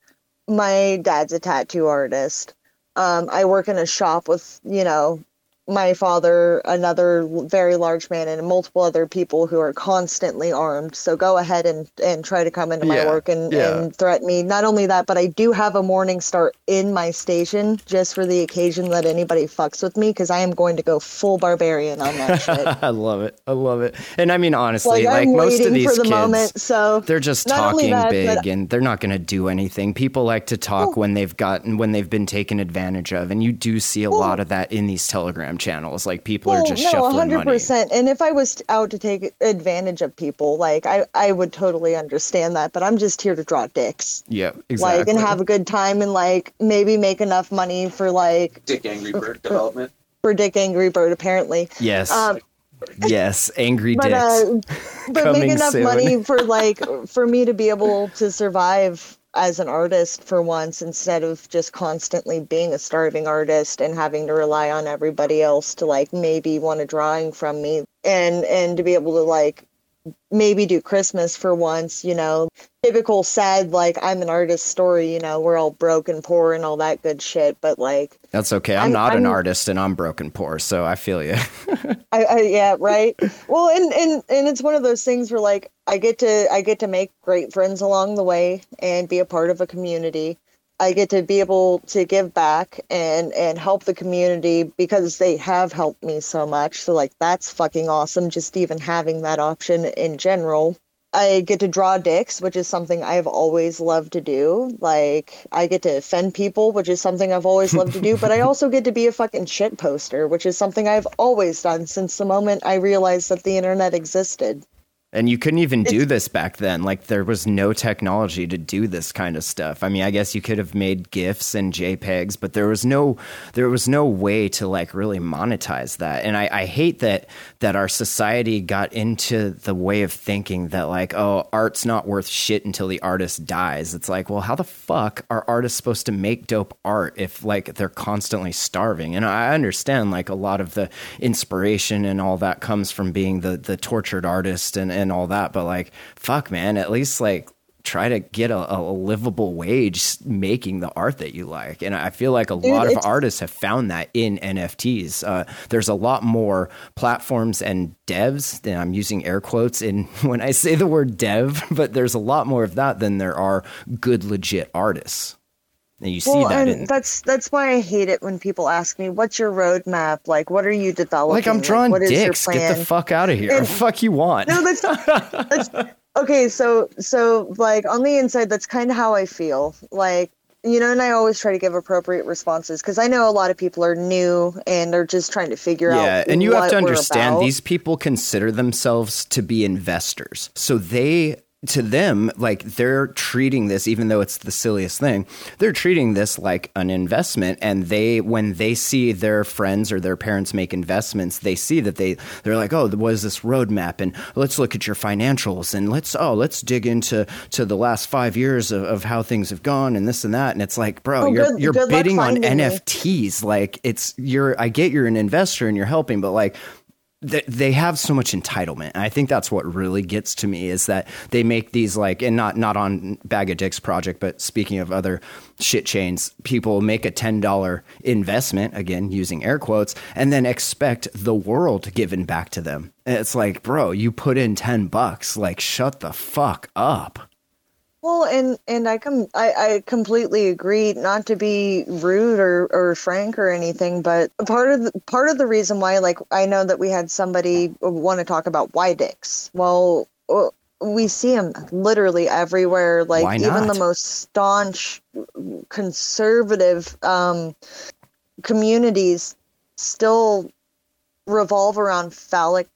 My dad's a tattoo artist. Um, I work in a shop with you know my father, another very large man, and multiple other people who are constantly armed. So go ahead and, and try to come into my Yeah, work and, yeah. and threaten me. Not only that, but I do have a morning start in my station just for the occasion that anybody fucks with me because I am going to go full barbarian on that shit. I love it. I love it. And I mean, honestly, like, like, most of these the kids, moment. So they're just talking that, big and they're not going to do anything. People like to talk when they've gotten when they've been taken advantage of, and you do see a lot of that in these Telegram channels. Like people are Well, just no, shuffling hundred money. percent. And if I was out to take advantage of people, like I, I would totally understand that. But I'm just here to draw dicks, Yeah, exactly. like, and have a good time, and like maybe make enough money for like Dick Angry Bird development. for Dick Angry Bird, apparently. yes, Um, yes, angry but dicks. uh, but make enough soon. money for like for me to be able to survive as an artist for once instead of just constantly being a starving artist and having to rely on everybody else to like maybe want a drawing from me. And and to be able to like maybe do Christmas for once, you know. Typical sad like I'm an artist story, you know, we're all broke and poor and all that good shit, but like That's okay. I'm I'm- not an I'm- artist and I'm broken poor, so I feel you. I, I yeah right well and and and it's one of those things where like i get to i get to make great friends along the way and be a part of a community i get to be able to give back and and help the community because they have helped me so much so like that's fucking awesome just even having that option in general I get to draw dicks, which is something I've always loved to do. Like I get to offend people, which is something I've always loved to do, but I also get to be a fucking shit poster, which is something I've always done since the moment I realized that the internet existed. And you couldn't even do this back then. Like there was no technology to do this kind of stuff. I mean, I guess you could have made GIFs and JPEGs, but there was no there was no way to like really monetize that. And I, I hate that that our society got into the way of thinking that like, oh, art's not worth shit until the artist dies. It's like, well, how the fuck are artists supposed to make dope art if like they're constantly starving? And I understand like a lot of the inspiration and all that comes from being the the tortured artist and and all that. But like, fuck, man, at least like try to get a, a livable wage making the art that you like. And I feel like a Dude, lot of artists have found that in NFTs. Uh, there's a lot more platforms and devs, and I'm using air quotes in when I say the word dev, but there's a lot more of that than there are good, legit artists. And you see Well, that and in that's that's why I hate it when people ask me, "What's your roadmap? Like, what are you developing? like I'm drawing what is your dicks. Get plan?" the fuck out of here. What fuck you want? no, that's, that's okay. So, so like on the inside, that's kind of how I feel. Like, you know, and I always try to give appropriate responses because I know a lot of people are new and they're just trying to figure out. Yeah, and you have to understand these people consider themselves to be investors. So they to them like they're treating this even though it's the silliest thing they're treating this like an investment. And they when they see their friends or their parents make investments they see that they they're like oh what is this roadmap? And let's look at your financials. And let's oh let's dig into to the last five years of, of how things have gone and this and that. And it's like bro Oh, you're good- you're good bidding on me. NFTs like it's you're I get you're an investor and you're helping but like they have so much entitlement and i think that's what really gets to me is that they make these like and not not on bag of dicks project but speaking of other shit chains people make a $10 investment again using air quotes and then expect the world given back to them. And it's like bro you put in 10 bucks like shut the fuck up Well, and and I com I, I completely agree. Not to be rude or, or frank or anything, but part of the, part of the reason why, like, I know that we had somebody want to talk about why dicks. Well, uh, we see them literally everywhere. Like even the most staunch conservative um, communities still revolve around phallic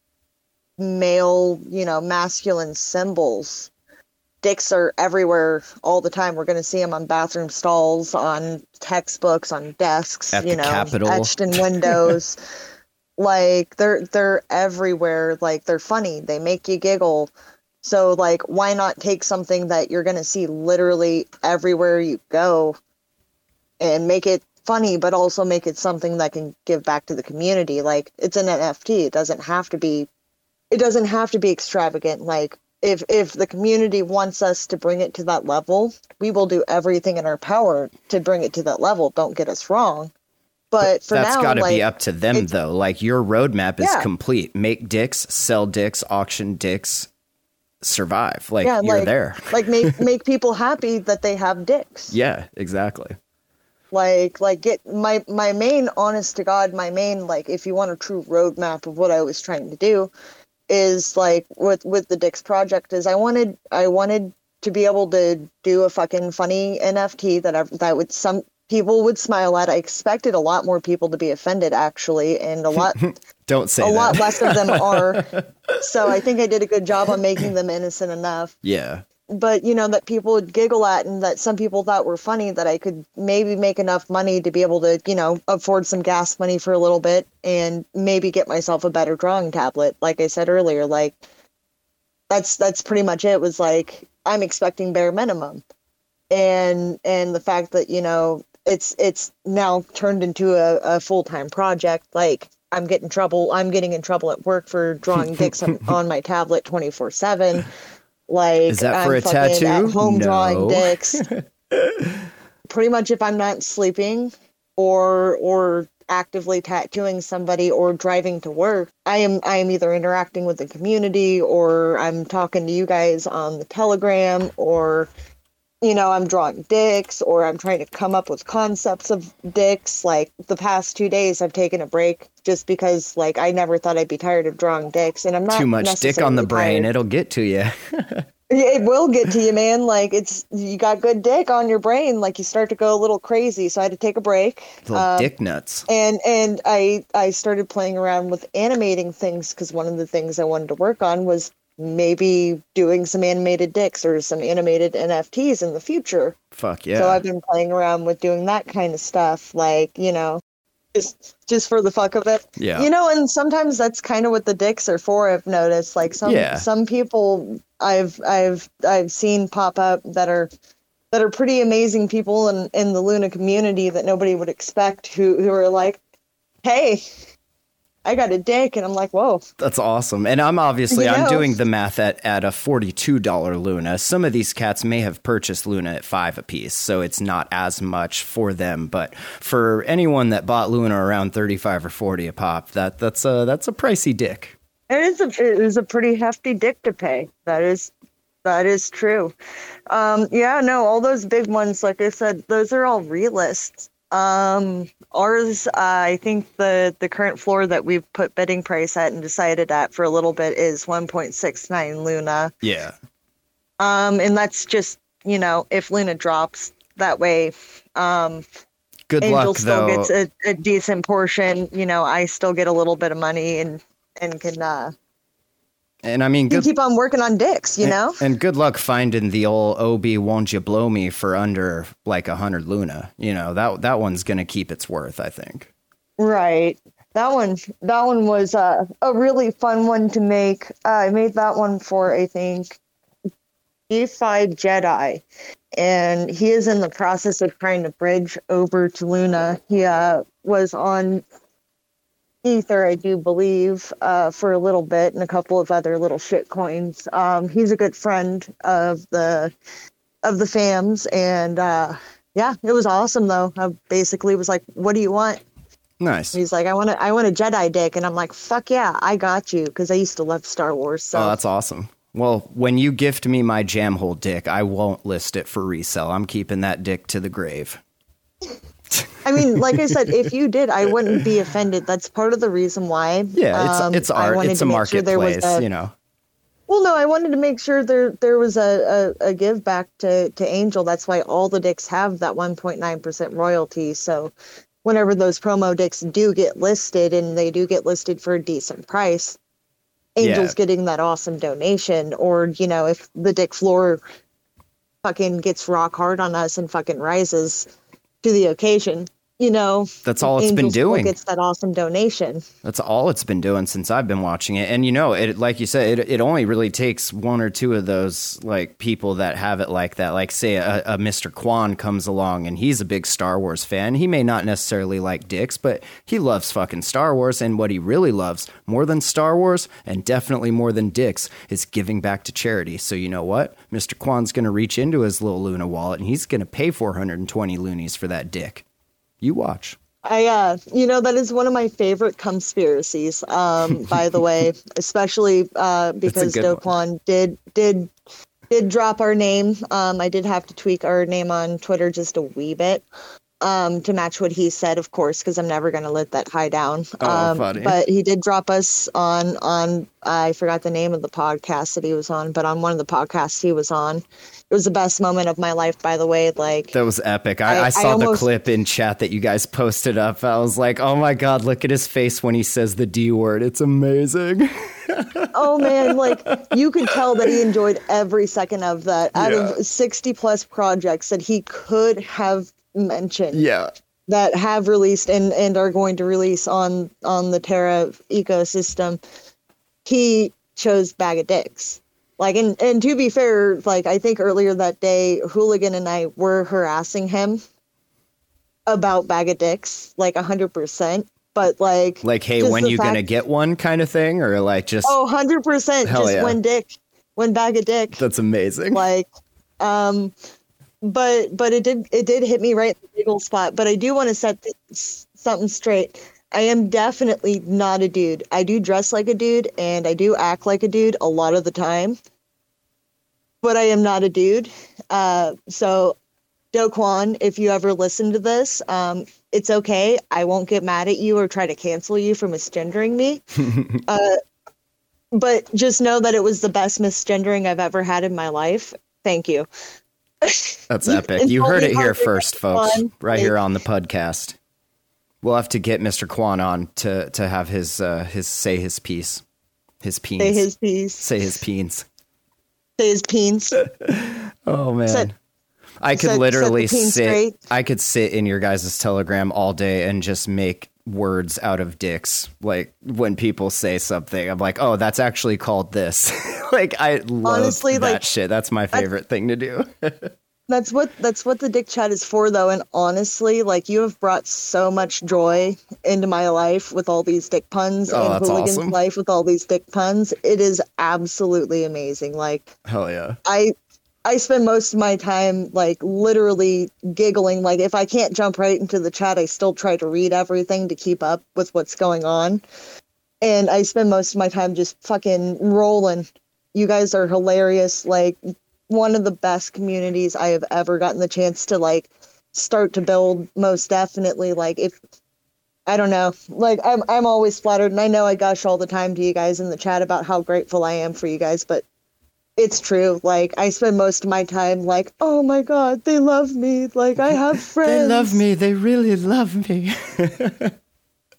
male, you know, masculine symbols dicks are everywhere all the time. We're going to see them on bathroom stalls, on textbooks, on desks, At you know, Capitol. etched in windows. like they're they're everywhere. Like they're funny. They make you giggle. So like why not take something that you're going to see literally everywhere you go and make it funny but also make it something that can give back to the community. Like it's an NFT. It doesn't have to be it doesn't have to be extravagant like if if the community wants us to bring it to that level we will do everything in our power to bring it to that level. Don't get us wrong. But for that's got to like, be up to them though. Like your roadmap is Yeah. complete. Make dicks sell dicks auction dicks survive. Like yeah you're like there. like make make people happy that they have dicks. Yeah exactly. Like like get my my main honest to god my main like if you want a true roadmap of what i was trying to do is like with with the dix project is i wanted i wanted to be able to do a fucking funny nft that I, that would some people would smile at. I expected a lot more people to be offended actually and a lot don't say a that. lot less of them are. So i think i did a good job on making them innocent enough. Yeah but you know that people would giggle at and that some people thought were funny that I could maybe make enough money to be able to you know afford some gas money for a little bit and maybe get myself a better drawing tablet like I said earlier like that's that's pretty much it was like I'm expecting bare minimum. And and the fact that you know it's it's now turned into a, a full-time project like I'm getting trouble I'm getting in trouble at work for drawing dicks on, on my tablet 24 7 like Is that for I'm a tattoo? At home No. drawing dicks. Pretty much, if I'm not sleeping or or actively tattooing somebody or driving to work, I am I am either interacting with the community or I'm talking to you guys on the Telegram or you know, I'm drawing dicks or I'm trying to come up with concepts of dicks. Like the past two days, I've taken a break just because, like, I never thought I'd be tired of drawing dicks, and I'm not Too much dick on the brain, tired. it'll get to you. It will get to you, man. Like it's you got good dick on your brain. Like you start to go a little crazy. So I had to take a break. Little Um, dick nuts. and and I I started playing around with animating things because one of the things I wanted to work on was maybe doing some animated dicks or some animated NFTs in the future. Fuck yeah. So I've been playing around with doing that kind of stuff, like you know, just just for the fuck of it. Yeah. You know, and sometimes that's kind of what the dicks are for. I've noticed, like some Yeah. some people I've I've I've seen pop up that are that are pretty amazing people in in the Luna community that nobody would expect who who are like, hey. I got a dick, and I'm like, whoa. That's awesome. And I'm obviously You I'm know. doing the math at at a $42 Luna. Some of these cats may have purchased Luna at 5 apiece, so it's not as much for them, but for anyone that bought Luna around 35 or 40 a pop, that that's a that's a pricey dick. It is a it is a pretty hefty dick to pay. That is that is true. Um, yeah, no, all those big ones, like I said, those are all realists. Um, ours, uh, I think the the current floor that we've put bidding price at and decided at for a little bit is 1.69 Luna. Yeah. Um, and that's just you know if Luna drops that way. Um, Good Angel luck still though. gets a, a decent portion. You know, I still get a little bit of money and and can uh, and I mean good keep on working on dicks. You know. And good luck finding the old Ob, won't you blow me for under like a hundred Luna. You know, that that one's gonna keep its worth, I think. Right. That one that one was uh, a really fun one to make. Uh, I made that one for I think D5 Jedi. And he is in the process of trying to bridge over to Luna. He uh, was on Ether, I do believe, uh, for a little bit and a couple of other little shit coins. Um, he's a good friend of the of the fams and uh, yeah, it was awesome though. I basically was like, "What do you want?" Nice. He's like, I want to, I want a Jedi dick, and I'm like, fuck yeah, I got you, because I used to love Star Wars. So Oh, that's awesome. Well, when you gift me my jam hole dick, I won't list it for resale. I'm keeping that dick to the grave. I mean, like I said, if you did, I wouldn't be offended. That's part of the reason why. Yeah, it's um, it's art. It's a make sure marketplace, a- you know. Well, no, I wanted to make sure there there was a, a, a give back to, to Angel. That's why all the dicks have that 1.9% royalty. So whenever those promo dicks do get listed and they do get listed for a decent price, Angel's Yeah. getting that awesome donation. Or, you know, if the dick floor fucking gets rock hard on us and fucking rises the occasion, you know, That's all it's been Angel still doing. gets that awesome donation. That's all it's been doing since I've been watching it. And you know, it like you said, it, it only really takes one or two of those like people that have it like that. Like say a, a Mr. Kwon comes along and he's a big Star Wars fan. He may not necessarily like dicks, but he loves fucking Star Wars. And what he really loves more than Star Wars and definitely more than dicks is giving back to charity. So you know what? Mr. Kwon's going to reach into his little Luna wallet and he's going to pay 420 loonies for that dick. You watch. I, uh, you know, that is one of my favorite conspiracies. Um, by the way, especially uh, because. Do Kwon did did did drop our name. Um, I did have to tweak our name on Twitter just a wee bit um, to match what he said, of course, because I'm never going to let that high down. Oh, um, funny. But he did drop us on on I forgot the name of the podcast that he was on, but on one of the podcasts he was on. It was the best moment of my life, by the way. Like That was epic. I, I- I, I saw the clip in chat that you guys posted up. I was like, oh my God, look at his face when he says the D word. It's amazing. oh man, like you could tell that he enjoyed every second of that. Out Yeah. of 60 plus projects that he could have mentioned yeah. that have released and, and are going to release on on the Terra ecosystem, he chose Bag of Dicks. Like and, and to be fair, like I think earlier that day, Hooligan and I were harassing him about Bag of Dicks, like hundred percent. But like Like, hey, when you going to get one kind of thing? Or like just, Oh, 100% just yeah. when dick, one bag of dick. that's amazing. like um but but it did it did hit me right in the old spot but i do want to set th- something straight i am definitely not a dude i do dress like a dude and i do act like a dude a lot of the time but I am not a dude. Uh, so, Do Kwon, if you ever listen to this, um, it's okay. I won't get mad at you or try to cancel you for misgendering me. uh, but just know that it was the best misgendering I've ever had in my life. Thank you. That's epic. You heard it here first, folks, right here on the podcast. We'll have to get Mr. Kwon on to to have his uh his say his piece. His peens. Say his piece. Say his peens. Say his peens. Oh man. Set- I could set- literally set sit straight. I could sit in your guys' telegram all day and just make words out of dicks. Like when people say something, I'm like, oh, that's actually called this. like I love Honestly, that like, shit. That's my favorite thing to do. That's what that's what the dick chat is for though and honestly like you have brought so much joy into my life with all these dick puns Oh, and hooligans awesome. life with all these dick puns it is absolutely amazing like Hell yeah. I I spend most of my time like literally giggling like if I can't jump right into the chat I still try to read everything to keep up with what's going on and I spend most of my time just fucking rolling you guys are hilarious like one of the best communities I have ever gotten the chance to like start to build most definitely. Like if I don't know. Like I'm I'm always flattered and I know I gush all the time to you guys in the chat about how grateful I am for you guys but it's true. Like I spend most of my time like oh my god they love me. Like I have friends They love me. They really love me.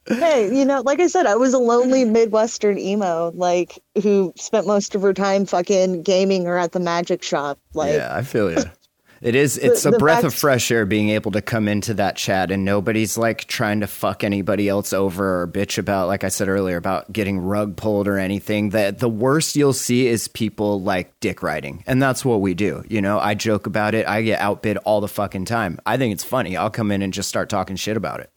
hey, you know, like I said, I was a lonely Midwestern emo, like who spent most of her time fucking gaming or at the magic shop. Like, yeah, I feel you. It is. It's The- a the breath of fresh air being able to come into that chat and nobody's like trying to fuck anybody else over or bitch about, like I said earlier, about getting rug pulled or anything. That the worst you'll see is people like dick riding, and that's what we do. You know, I joke about it. I get outbid all the fucking time. I think it's funny. I'll come in and just start talking shit about it.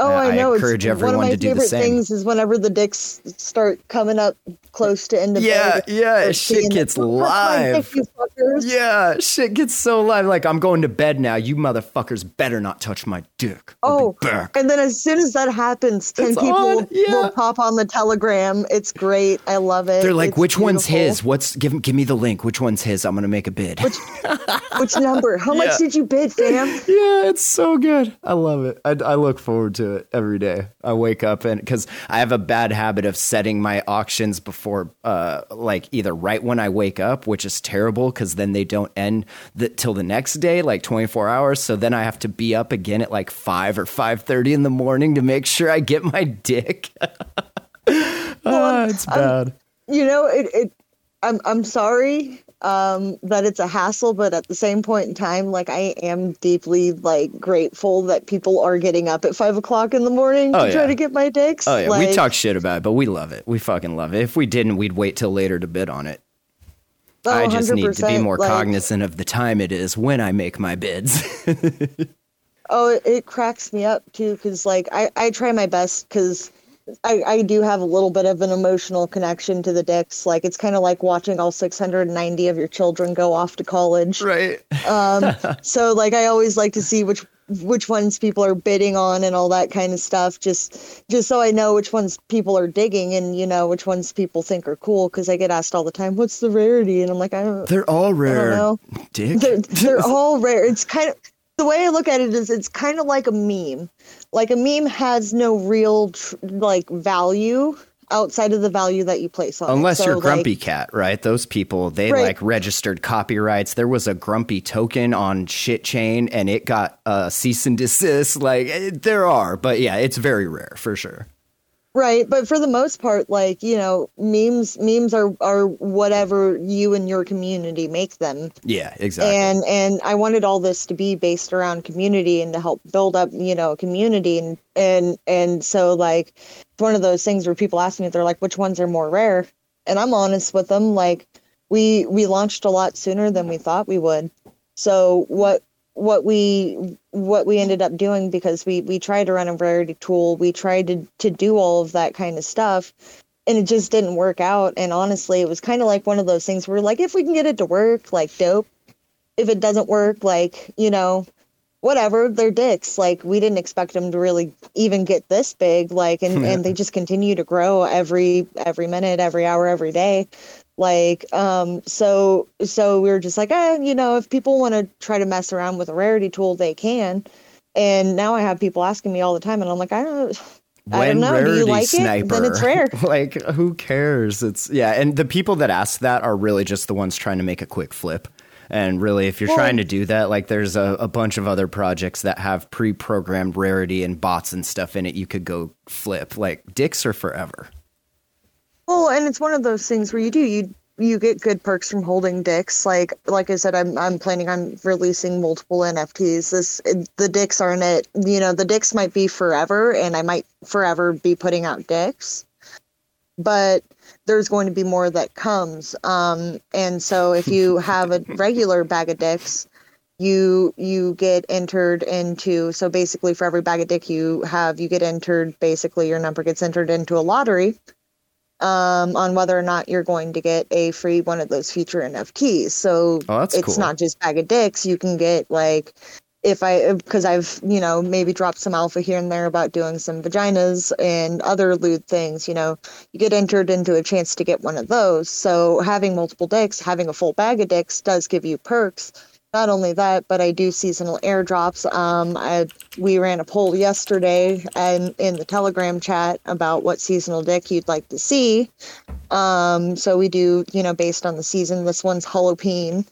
Oh, I- I, I know. encourage it's everyone one of my to do the favorite same. things is whenever the dicks start coming up close to end of Yeah, bed, yeah, shit gets "Touch live." Yeah, shit gets so live. Like I'm going to bed now. You motherfuckers better not touch my dick. I'll Oh, and then as soon as that happens, ten It's people on, yeah. will pop on the telegram. It's great. I love it. They're like, It's which one's his? What's give give me the link? Which one's his? I'm gonna make a bid. Which number? How Yeah. much did you bid, fam? yeah, it's so good. I love it. I, I look forward to it every day. I wake up and because I have a bad habit of setting my auctions before, uh, like either right when I wake up, which is terrible because then they don't end the, till the next day, like 24 hours. So then I have to be up again at like five or 5:30 in the morning to make sure I get my dick. Ah, it's bad. you know it, it i'm i'm sorry um that it's a hassle but at the same point in time like i am deeply like grateful that people are getting up at five o'clock in the morning to Oh, try to get my dicks Oh yeah, like, we talk shit about it, but we love it. We fucking love it. If we didn't, we'd wait till later to bid on it. oh, I just need to be more like, cognizant of the time it is when I make my bids. oh it, it cracks me up too because like i i try my best because I, I do have a little bit of an emotional connection to the dicks. Like it's kind of like watching all 690 of your children go off to college. right. Um, so like I always like to see which which ones people are bidding on and all that kind of stuff just just so I know which ones people are digging and you know which ones people think are cool because I get asked all the time what's the rarity and I'm like I don't They're all rare. know. Dick. they're, they're all rare it's kind of the way I look at it is it's kind of like a meme like a meme has no real tr- like value outside of the value that you place on it. Unless So, you're like, Grumpy Cat, right? Those people, they Right. like registered copyrights. There was a Grumpy token on Shit Chain and it got uh, cease and desist. Like, eh, there are, but yeah, it's very rare for sure. Right, but for the most part, like you know, memes memes are are whatever you and your community make them, Yeah, exactly. and and I wanted all this to be based around community and to help build up you know community. And and and so like it's one of those things where people ask me if they're like which ones are more rare, and I'm honest with them like we we launched a lot sooner than we thought we would, so what what we what we ended up doing because we we tried to run a rarity tool. We tried to to do all of that kind of stuff and it just didn't work out. And honestly it was kind of like one of those things where like if we can get it to work like dope. If it doesn't work like you know whatever they're dicks. Like we didn't expect them to really even get this big like and and they just continue to grow every every minute every hour every day Like, um, so so we were just like, eh, you know, if people want to try to mess around with a rarity tool, they can. And now I have people asking me all the time, and I'm like, I don't. I don't know. Do you like sniper, it? Then it's rare. like who cares? It's yeah, and the people that ask that are really just the ones trying to make a quick flip. And really, if you're Well- trying to do that, like there's a, a bunch of other projects that have pre-programmed rarity and bots and stuff in it. You could go flip. Like dicks are forever. Well, and it's one of those things where you do you you get good perks from holding dicks. Like like I said, I'm I'm planning on releasing multiple NFTs. This the dicks aren't it. You know, the dicks might be forever, and I might forever be putting out dicks, but there's going to be more that comes. Um, and so if you have a regular bag of dicks. You you get entered into so basically for every bag of dick you have you get entered basically your number gets entered into a lottery um, on whether or not you're going to get a free one of those future NFTs. So Oh, it's cool. not just bag of dicks. You can get like if I because I've you know maybe dropped some alpha here and there about doing some vaginas and other lewd things. You know, you get entered into a chance to get one of those. So having multiple dicks, having a full bag of dicks does give you perks. Not only that, but I do seasonal airdrops. Um, I we ran a poll yesterday and in the Telegram chat about what seasonal dick you'd like to see. Um, so we do, you know, based on the season. This one's Halloween,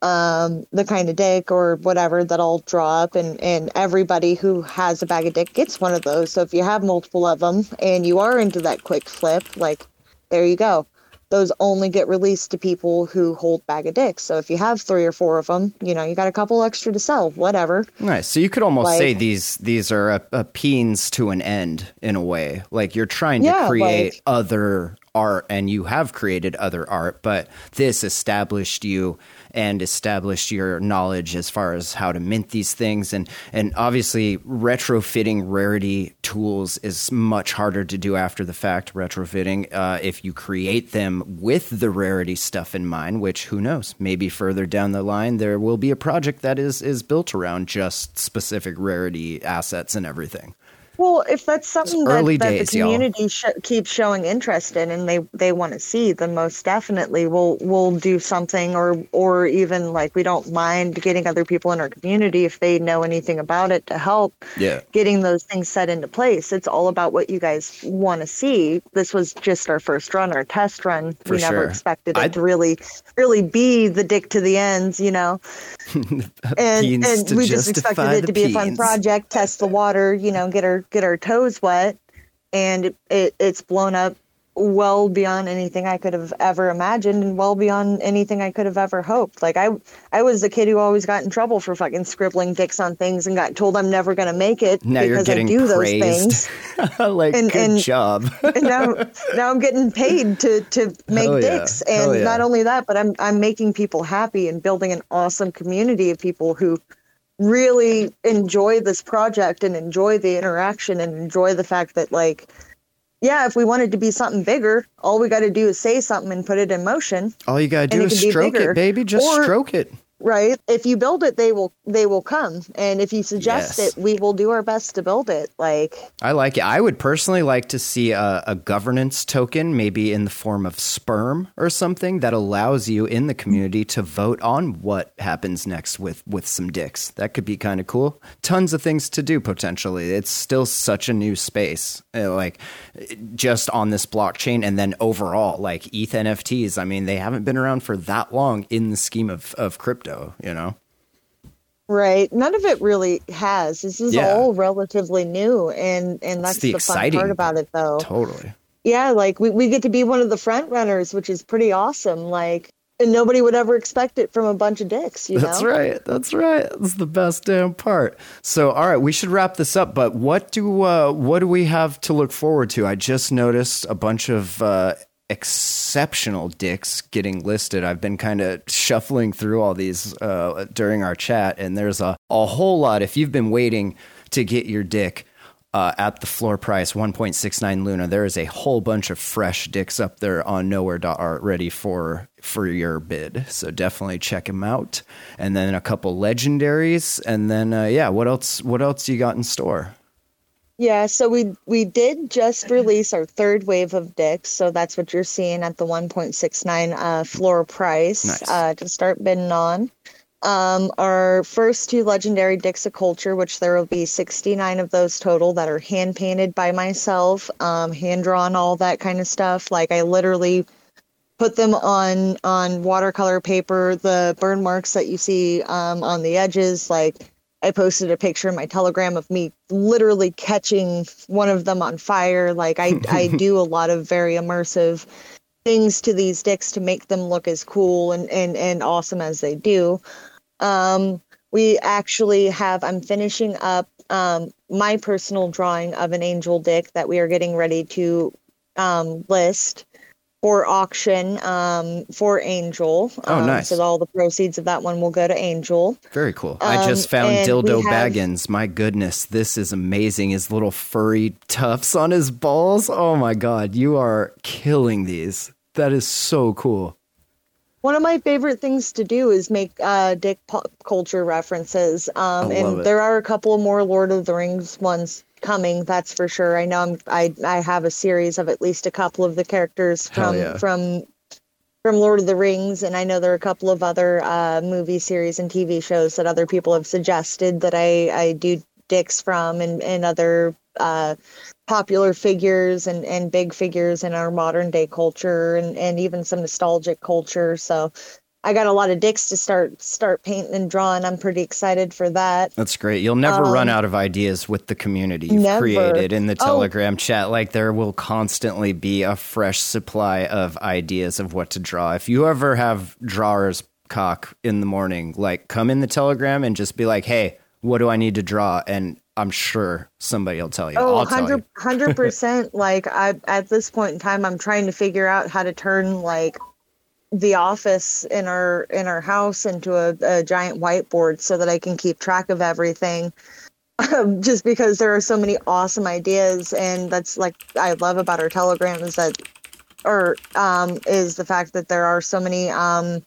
um, the kind of dick or whatever that I'll draw up, and and everybody who has a bag of dick gets one of those. So if you have multiple of them and you are into that quick flip, like there you go. Those only get released to people who hold bag of dicks. So if you have three or four of them, you know, you got a couple extra to sell, whatever. Nice. So you could almost Like- say these these are a, a peens to an end in a way. Like you're trying to Yeah, create like- other art, and you have created other art, but this established you and established your knowledge as far as how to mint these things, and and obviously retrofitting rarity tools is much harder to do after the fact. Retrofitting, uh, if you create them with the rarity stuff in mind, which who knows, maybe further down the line there will be a project that is is built around just specific rarity assets and everything. Well, if that's something that, that days, the community sh- keeps showing interest in and they, they want to see, then most definitely we'll we'll do something or or even like we don't mind getting other people in our community if they know anything about it to help Yeah. getting those things set into place. It's all about what you guys want to see. This was just our first run, our test run. For we never expected it I'd- to really really be the dick to the ends, you know. and and we just expected it to be a fun project, test the water, you know, get our get our toes wet, and it, it it's blown up well beyond anything I could have ever imagined, and well beyond anything I could have ever hoped. Like I I was the kid who always got in trouble for fucking scribbling dicks on things and got told I'm never gonna make it Now because I do those things. like And- good and- job. and now now I'm getting paid to to make Hell dicks, Hell and yeah. not only that, but I'm I'm making people happy and building an awesome community of people who really enjoy this project and enjoy the interaction and enjoy the fact that like yeah if we wanted to be something bigger all we got to do is say something and put it in motion All you gotta do is it is can stroke it, baby. Just Or- stroke it. Right if you build it they will they will come and if you suggest Yes. it we will do our best to build it like I like it. I would personally like to see a, a governance token, maybe in the form of sperm or something, that allows you in the community to vote on what happens next with with some dicks. That could be kind of cool. Tons of things to do potentially. It's still such a new space, uh, like just on this blockchain, and then overall, like ETH NFTs. I mean, they haven't been around for that long in the scheme of of crypto. You know. Right. None of it really has. This is Yeah. all relatively new and and that's the the, fun exciting part about it though. Totally. Yeah, like we, we get to be one of the front runners, which is pretty awesome. Like and nobody would ever expect it from a bunch of dicks, you That's know? right. That's right. That's the best damn part. So, all right, we should wrap this up. But what do uh, what do we have to look forward to? I just noticed a bunch of uh, exceptional dicks getting listed. I've been kind of shuffling through all these uh, during our chat, and there's a a whole lot. If you've been waiting to get your dick. Uh, at the floor price 1.69 luna there is a whole bunch of fresh dicks up there on knowhere.art ready for for your bid so definitely check them out and then a couple legendaries and then uh, yeah what else what else you got in store Yeah, so we we did just release our third wave of dicks, so that's what you're seeing at the 1.69 uh, floor price Nice. uh, to start bidding on. Um, our first two legendary dicks of culture, which there will be 69 of those total that are hand painted by myself, um, hand drawn, all that kind of stuff. Like I literally put them on on watercolor paper. The burn marks that you see um, on the edges, like I posted a picture in my telegram of me literally catching one of them on fire. Like I, I do a lot of very immersive things to these dicks to make them look as cool and, and, and awesome as they do. Um, we actually have, I'm finishing up um, my personal drawing of an angel dick that we are getting ready to um, list for auction um, for Angel. Oh, Um, nice. So all the proceeds of that one will go to Angel. Very cool. I Um, just found Dildo have- Baggins. My goodness, this is amazing. His little furry tufts on his balls. Oh my god, you are killing these. That is so cool. One of my favorite things to do is make uh, dick pop culture references. Um, I and it. there are a couple more Lord of the Rings ones coming. That's for sure. I know I'm, I I have a series of at least a couple of the characters from yeah. from from Lord of the Rings, and I know there are a couple of other uh, movie series and TV shows that other people have suggested that I I do dicks from, and and other uh, popular figures and and big figures in our modern day culture, and and even some nostalgic culture. So. I got a lot of dicks to start start painting and drawing. I'm pretty excited for that. That's great. You'll never run out of ideas with the community you've Um, never. created in the Oh. Telegram chat. Like there will constantly be a fresh supply of ideas of what to draw. If you ever have drawers cock in the morning, like come in the Telegram and just be like, "Hey, what do I need to draw?" And I'm sure somebody will tell you. Oh, tell you. 100 percent. Like I at this point in time, I'm trying to figure out how to turn like the office in our in our house into a, a giant whiteboard so that I can keep track of everything. Um, just because there are so many awesome ideas, and that's like I love about our Telegram is that, or um, is the fact that there are so many um,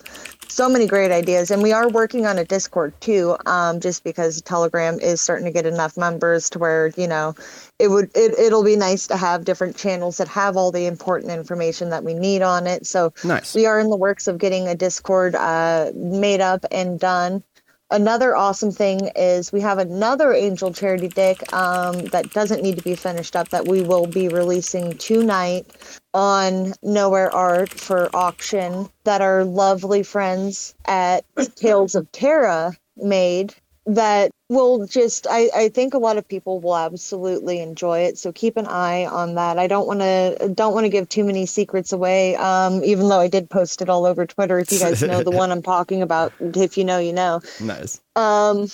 so many great ideas. And we are working on a discord too um, just because telegram is starting to get enough members to where you know it would it, it'll be nice to have different channels that have all the important information that we need on it. So Nice. we are in the works of getting a discord uh, made up and done another awesome thing is we have another angel charity dick um, that doesn't need to be finished up that we will be releasing tonight on Knowhere Art for auction that our lovely friends at Tales of Terra made that will just I, I think a lot of people will absolutely enjoy it so keep an eye on that. I don't want to don't want to give too many secrets away um even though i did post it all over twitter if you guys know the one i'm talking about. If you know you know. Nice. um,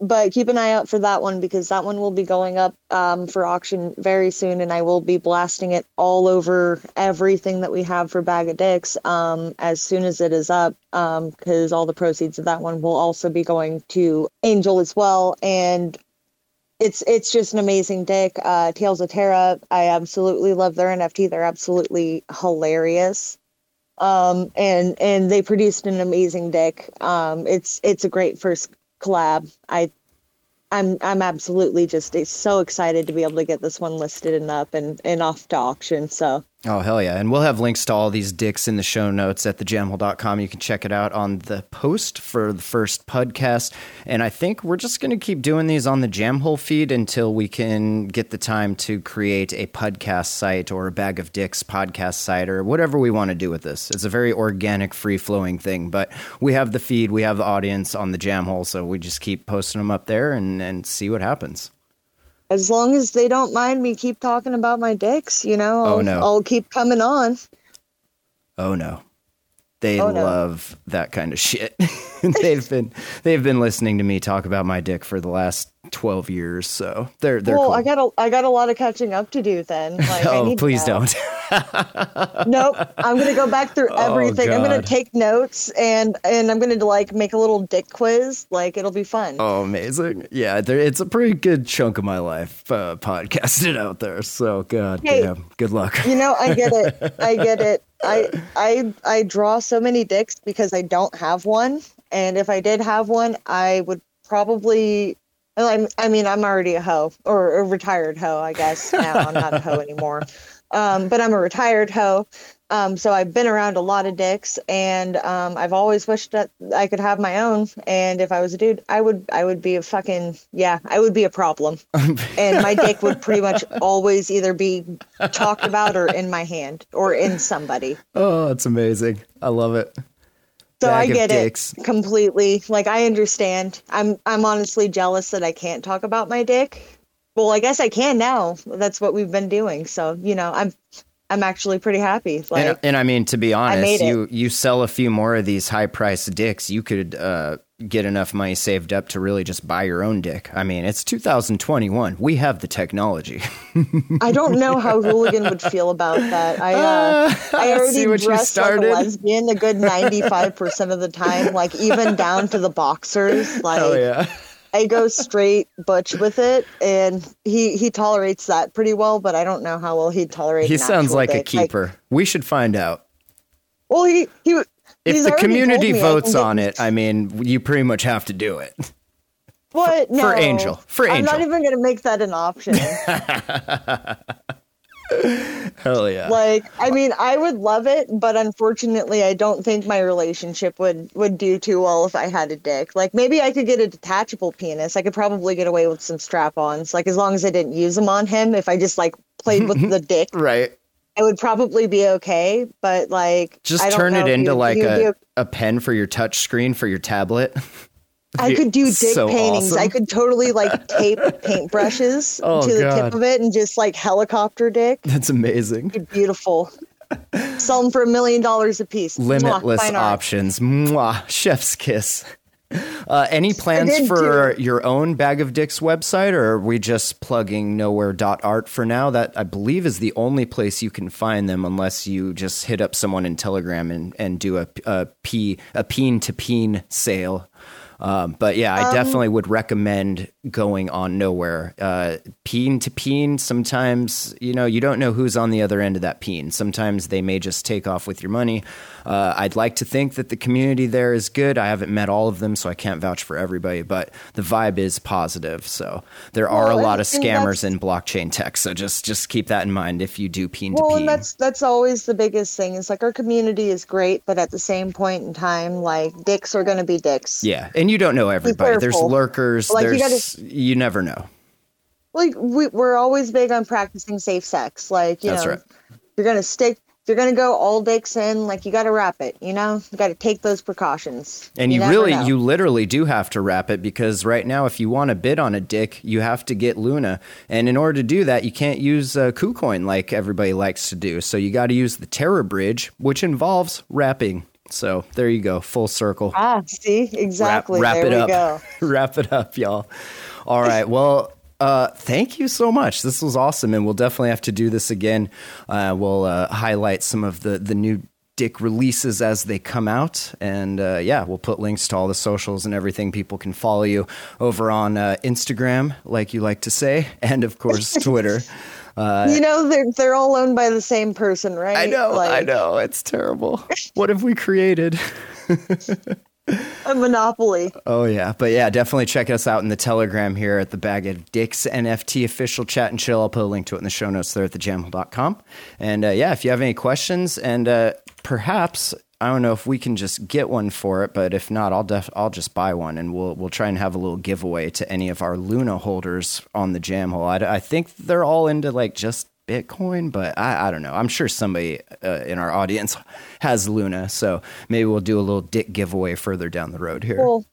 but keep an eye out for that one because that one will be going up um, for auction very soon, and I will be blasting it all over everything that we have for Bag o' Dicks um, as soon as it is up. Because all the proceeds of that one will also be going to Angel as well, and it's it's just an amazing dick. Uh, Tales of Terra, I absolutely love their NFT. They're absolutely hilarious um and and they produced an amazing deck um it's it's a great first collab. I i'm i'm absolutely just so excited to be able to get this one listed and up and and off to auction so Oh, hell yeah. And we'll have links to all these dicks in the show notes at thejamhole.com. You can check it out on the post for the first podcast. And I think we're just going to keep doing these on the Jamhole feed until we can get the time to create a podcast site or a Bag o' Dicks podcast site or whatever we want to do with this. It's a very organic, free flowing thing. But we have the feed, we have the audience on the Jamhole. So we just keep posting them up there and, and see what happens. As long as they don't mind me keep talking about my dicks you know oh, i'll, Oh, no. I'll keep coming on Oh no. They Oh, no. love that kind of shit. they've been they've been listening to me talk about my dick for the last 12 years, so they're they're well cool. i got a i got a lot of catching up to do then like I oh, please don't. nope i'm gonna go back through Oh, everything i'm gonna take notes and and i'm gonna like make a little dick quiz like it'll be fun oh, amazing. Yeah, there, it's a pretty good chunk of my life uh, podcasted out there. So, god Hey. damn. Good luck. You know, I get it. I get it. I I I draw so many dicks because I don't have one, and if I did have one, I would probably I'm, I mean, I'm already a hoe or a retired hoe, I guess. Now I'm not a hoe anymore. Um, but I'm a retired hoe. Um, so I've been around a lot of dicks, and um, I've always wished that I could have my own. And if I was a dude, I would, I would be a fucking yeah, I would be a problem. and my dick would pretty much always either be talked about or in my hand or in somebody. Oh, it's amazing. I love it. So I get dicks. it completely. Like I understand. I'm I'm honestly jealous that I can't talk about my dick. Well, I guess I can now. That's what we've been doing. So, you know, I'm I'm actually pretty happy. Like and, and I mean, to be honest, you you sell a few more of these high priced dicks, you could uh, get enough money saved up to really just buy your own dick. I mean, it's 2021. We have the technology. I don't know how Hooligan would feel about that. I uh, I already See what you dress like a lesbian a good ninety five percent of the time, like even down to the boxers. Like Oh yeah. I go straight butch with it, and he he tolerates that pretty well. But I don't know how well he'd tolerate. He sounds like a dick. keeper. we should find out. well, he he. If he's the community votes on it, I mean, you pretty much have to do it. What? No. For Angel. For Angel. I'm not even going to make that an option. Hell yeah. like, I mean, I would love it, but unfortunately, I don't think my relationship would would do too well if I had a dick. Like, maybe I could get a detachable penis. I could probably get away with some strap-ons. Like, as long as I didn't use them on him, if I just like played with the dick, right. I would probably be okay. But like, Just I don't turn know it into he- like he would be a, a pen for your touch screen for your tablet. I could do dick So paintings. awesome. I could totally like tape paintbrushes Oh, to the God. tip of it and just like helicopter dick. That's amazing. Beautiful. Sell them for a million dollars a piece. Limitless art. options. Mwah. Chef's kiss. Uh, any plans for too. your own Bag o' Dicks website, or are we just plugging knowhere.art for now? That I believe is the only place you can find them, unless you just hit up someone in Telegram and, and do a, a, pee, a peen to peen sale. Um, but yeah, I definitely would recommend going on Knowhere. Uh, peen to peen, sometimes, you know, you don't know who's on the other end of that peen. Sometimes they may just take off with your money. Uh, I'd like to think that the community there is good. I haven't met all of them, so I can't vouch for everybody, but the vibe is positive. So there are Well, a lot of scammers in blockchain tech. So just, just keep that in mind if you do peen to Well, peen. and that's that's always the biggest thing. It's like our community is great, but at the same point in time, like dicks are going to be dicks. yeah. And you don't know everybody. There's lurkers. Like, you there's, you never know. Like we we're always big on practicing safe sex. Like you That's know, right. you're gonna stick. You're gonna go all dicks in, like you got to wrap it. You know, you got to take those precautions. And you, never really, know. you literally do have to wrap it because right now, if you want to bid on a dick, you have to get Luna. And in order to do that, you can't use uh, KuCoin like everybody likes to do. So you got to use the Terra Bridge, which involves wrapping. So there you go, full circle. ah see exactly. Wrap, wrap there it we up. go. wrap it up, y'all. All right. Well, uh, thank you so much. This was awesome, and we'll definitely have to do this again. Uh, we'll uh, highlight some of the the new dick releases as they come out, and uh, yeah, we'll put links to all the socials and everything. People can follow you over on uh, Instagram, like you like to say, and of course Twitter. You know, they're they're all owned by the same person, right? I know, like, I know, it's terrible. What have we created? A monopoly. Oh yeah, but yeah, definitely check us out in the Telegram here at the Bag o' Dicks NFT official chat and chill. I'll put a link to it in the show notes there at thejamhole.com. And uh, yeah, if you have any questions and uh, perhaps I don't know if we can just get one for it, but if not, I'll def- I'll just buy one and we'll we'll try and have a little giveaway to any of our Luna holders on the Jamhole. I, I think they're all into like just Bitcoin, but I, I don't know. I'm sure somebody uh, in our audience has Luna, so maybe we'll do a little dick giveaway further down the road here. Well,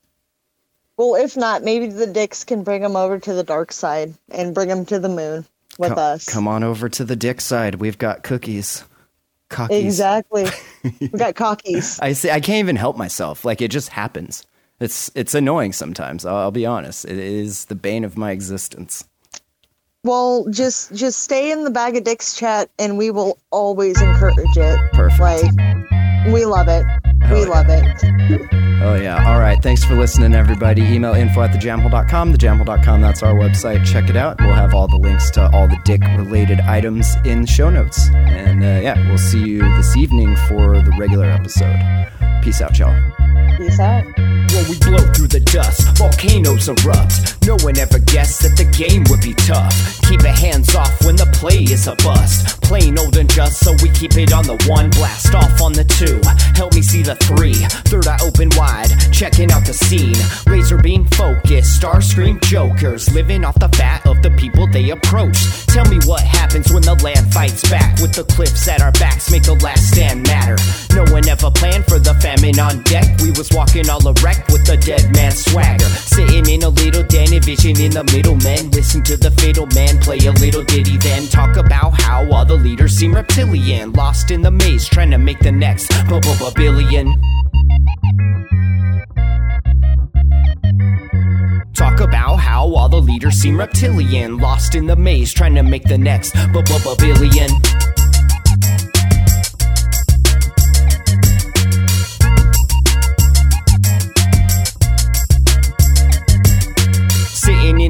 well, if not, maybe the dicks can bring them over to the dark side and bring them to the moon with come, us. Come on over to the dick side. We've got cookies. Cockies. Exactly. we got cockies. I see. I can't even help myself. Like it just happens. It's it's annoying sometimes. I'll, I'll be honest. It is the bane of my existence. Well, just just stay in the bag of dicks chat, and we will always encourage it. Perfect. Like we love it. Hell we yeah. love it. Oh yeah. All right. Thanks for listening, everybody. Email info at thejamhole.com. Thejamhole.com. That's our website. Check it out. We'll have all the links to all the dick related items in the show notes. And uh, yeah, we'll see you this evening for the regular episode. Peace out, y'all. Peace out. When we blow through the dust, volcanoes erupt. No one ever guessed that the game would be tough. Keep your hands off when the play is a bust. Plain old and just, so we keep it on the one. Blast off on the two. Help me see the three. Third eye open wide, checking out the scene. Laser beam focus, star scream jokers. Living off the fat of the people they approach. Tell me what happens when the land fights back. With the cliffs at our backs, make the last stand matter. No one ever planned for the famine on deck. We was walking all erect with a dead man swagger. Sitting in a little den, vision in the middle, men. Listen to the fatal man play a little ditty, then talk about how all the leaders seem reptilian. Lost in the maze, trying to make the next billion. Talk about how all the leaders seem reptilian. Lost in the maze, trying to make the next billion.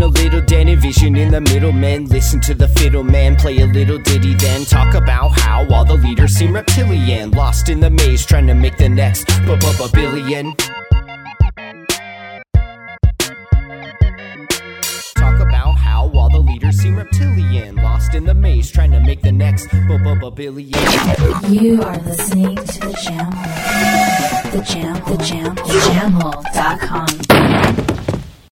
In a little den, envision in the middle men. Listen to the fiddle man play a little ditty, then talk about how all the leaders seem reptilian. Lost in the maze, trying to make the next billion. Talk about how all the leaders seem reptilian. Lost in the maze, trying to make the next billion. You are listening to the Jam Hole. The Jam, the Jam, jamhole.com.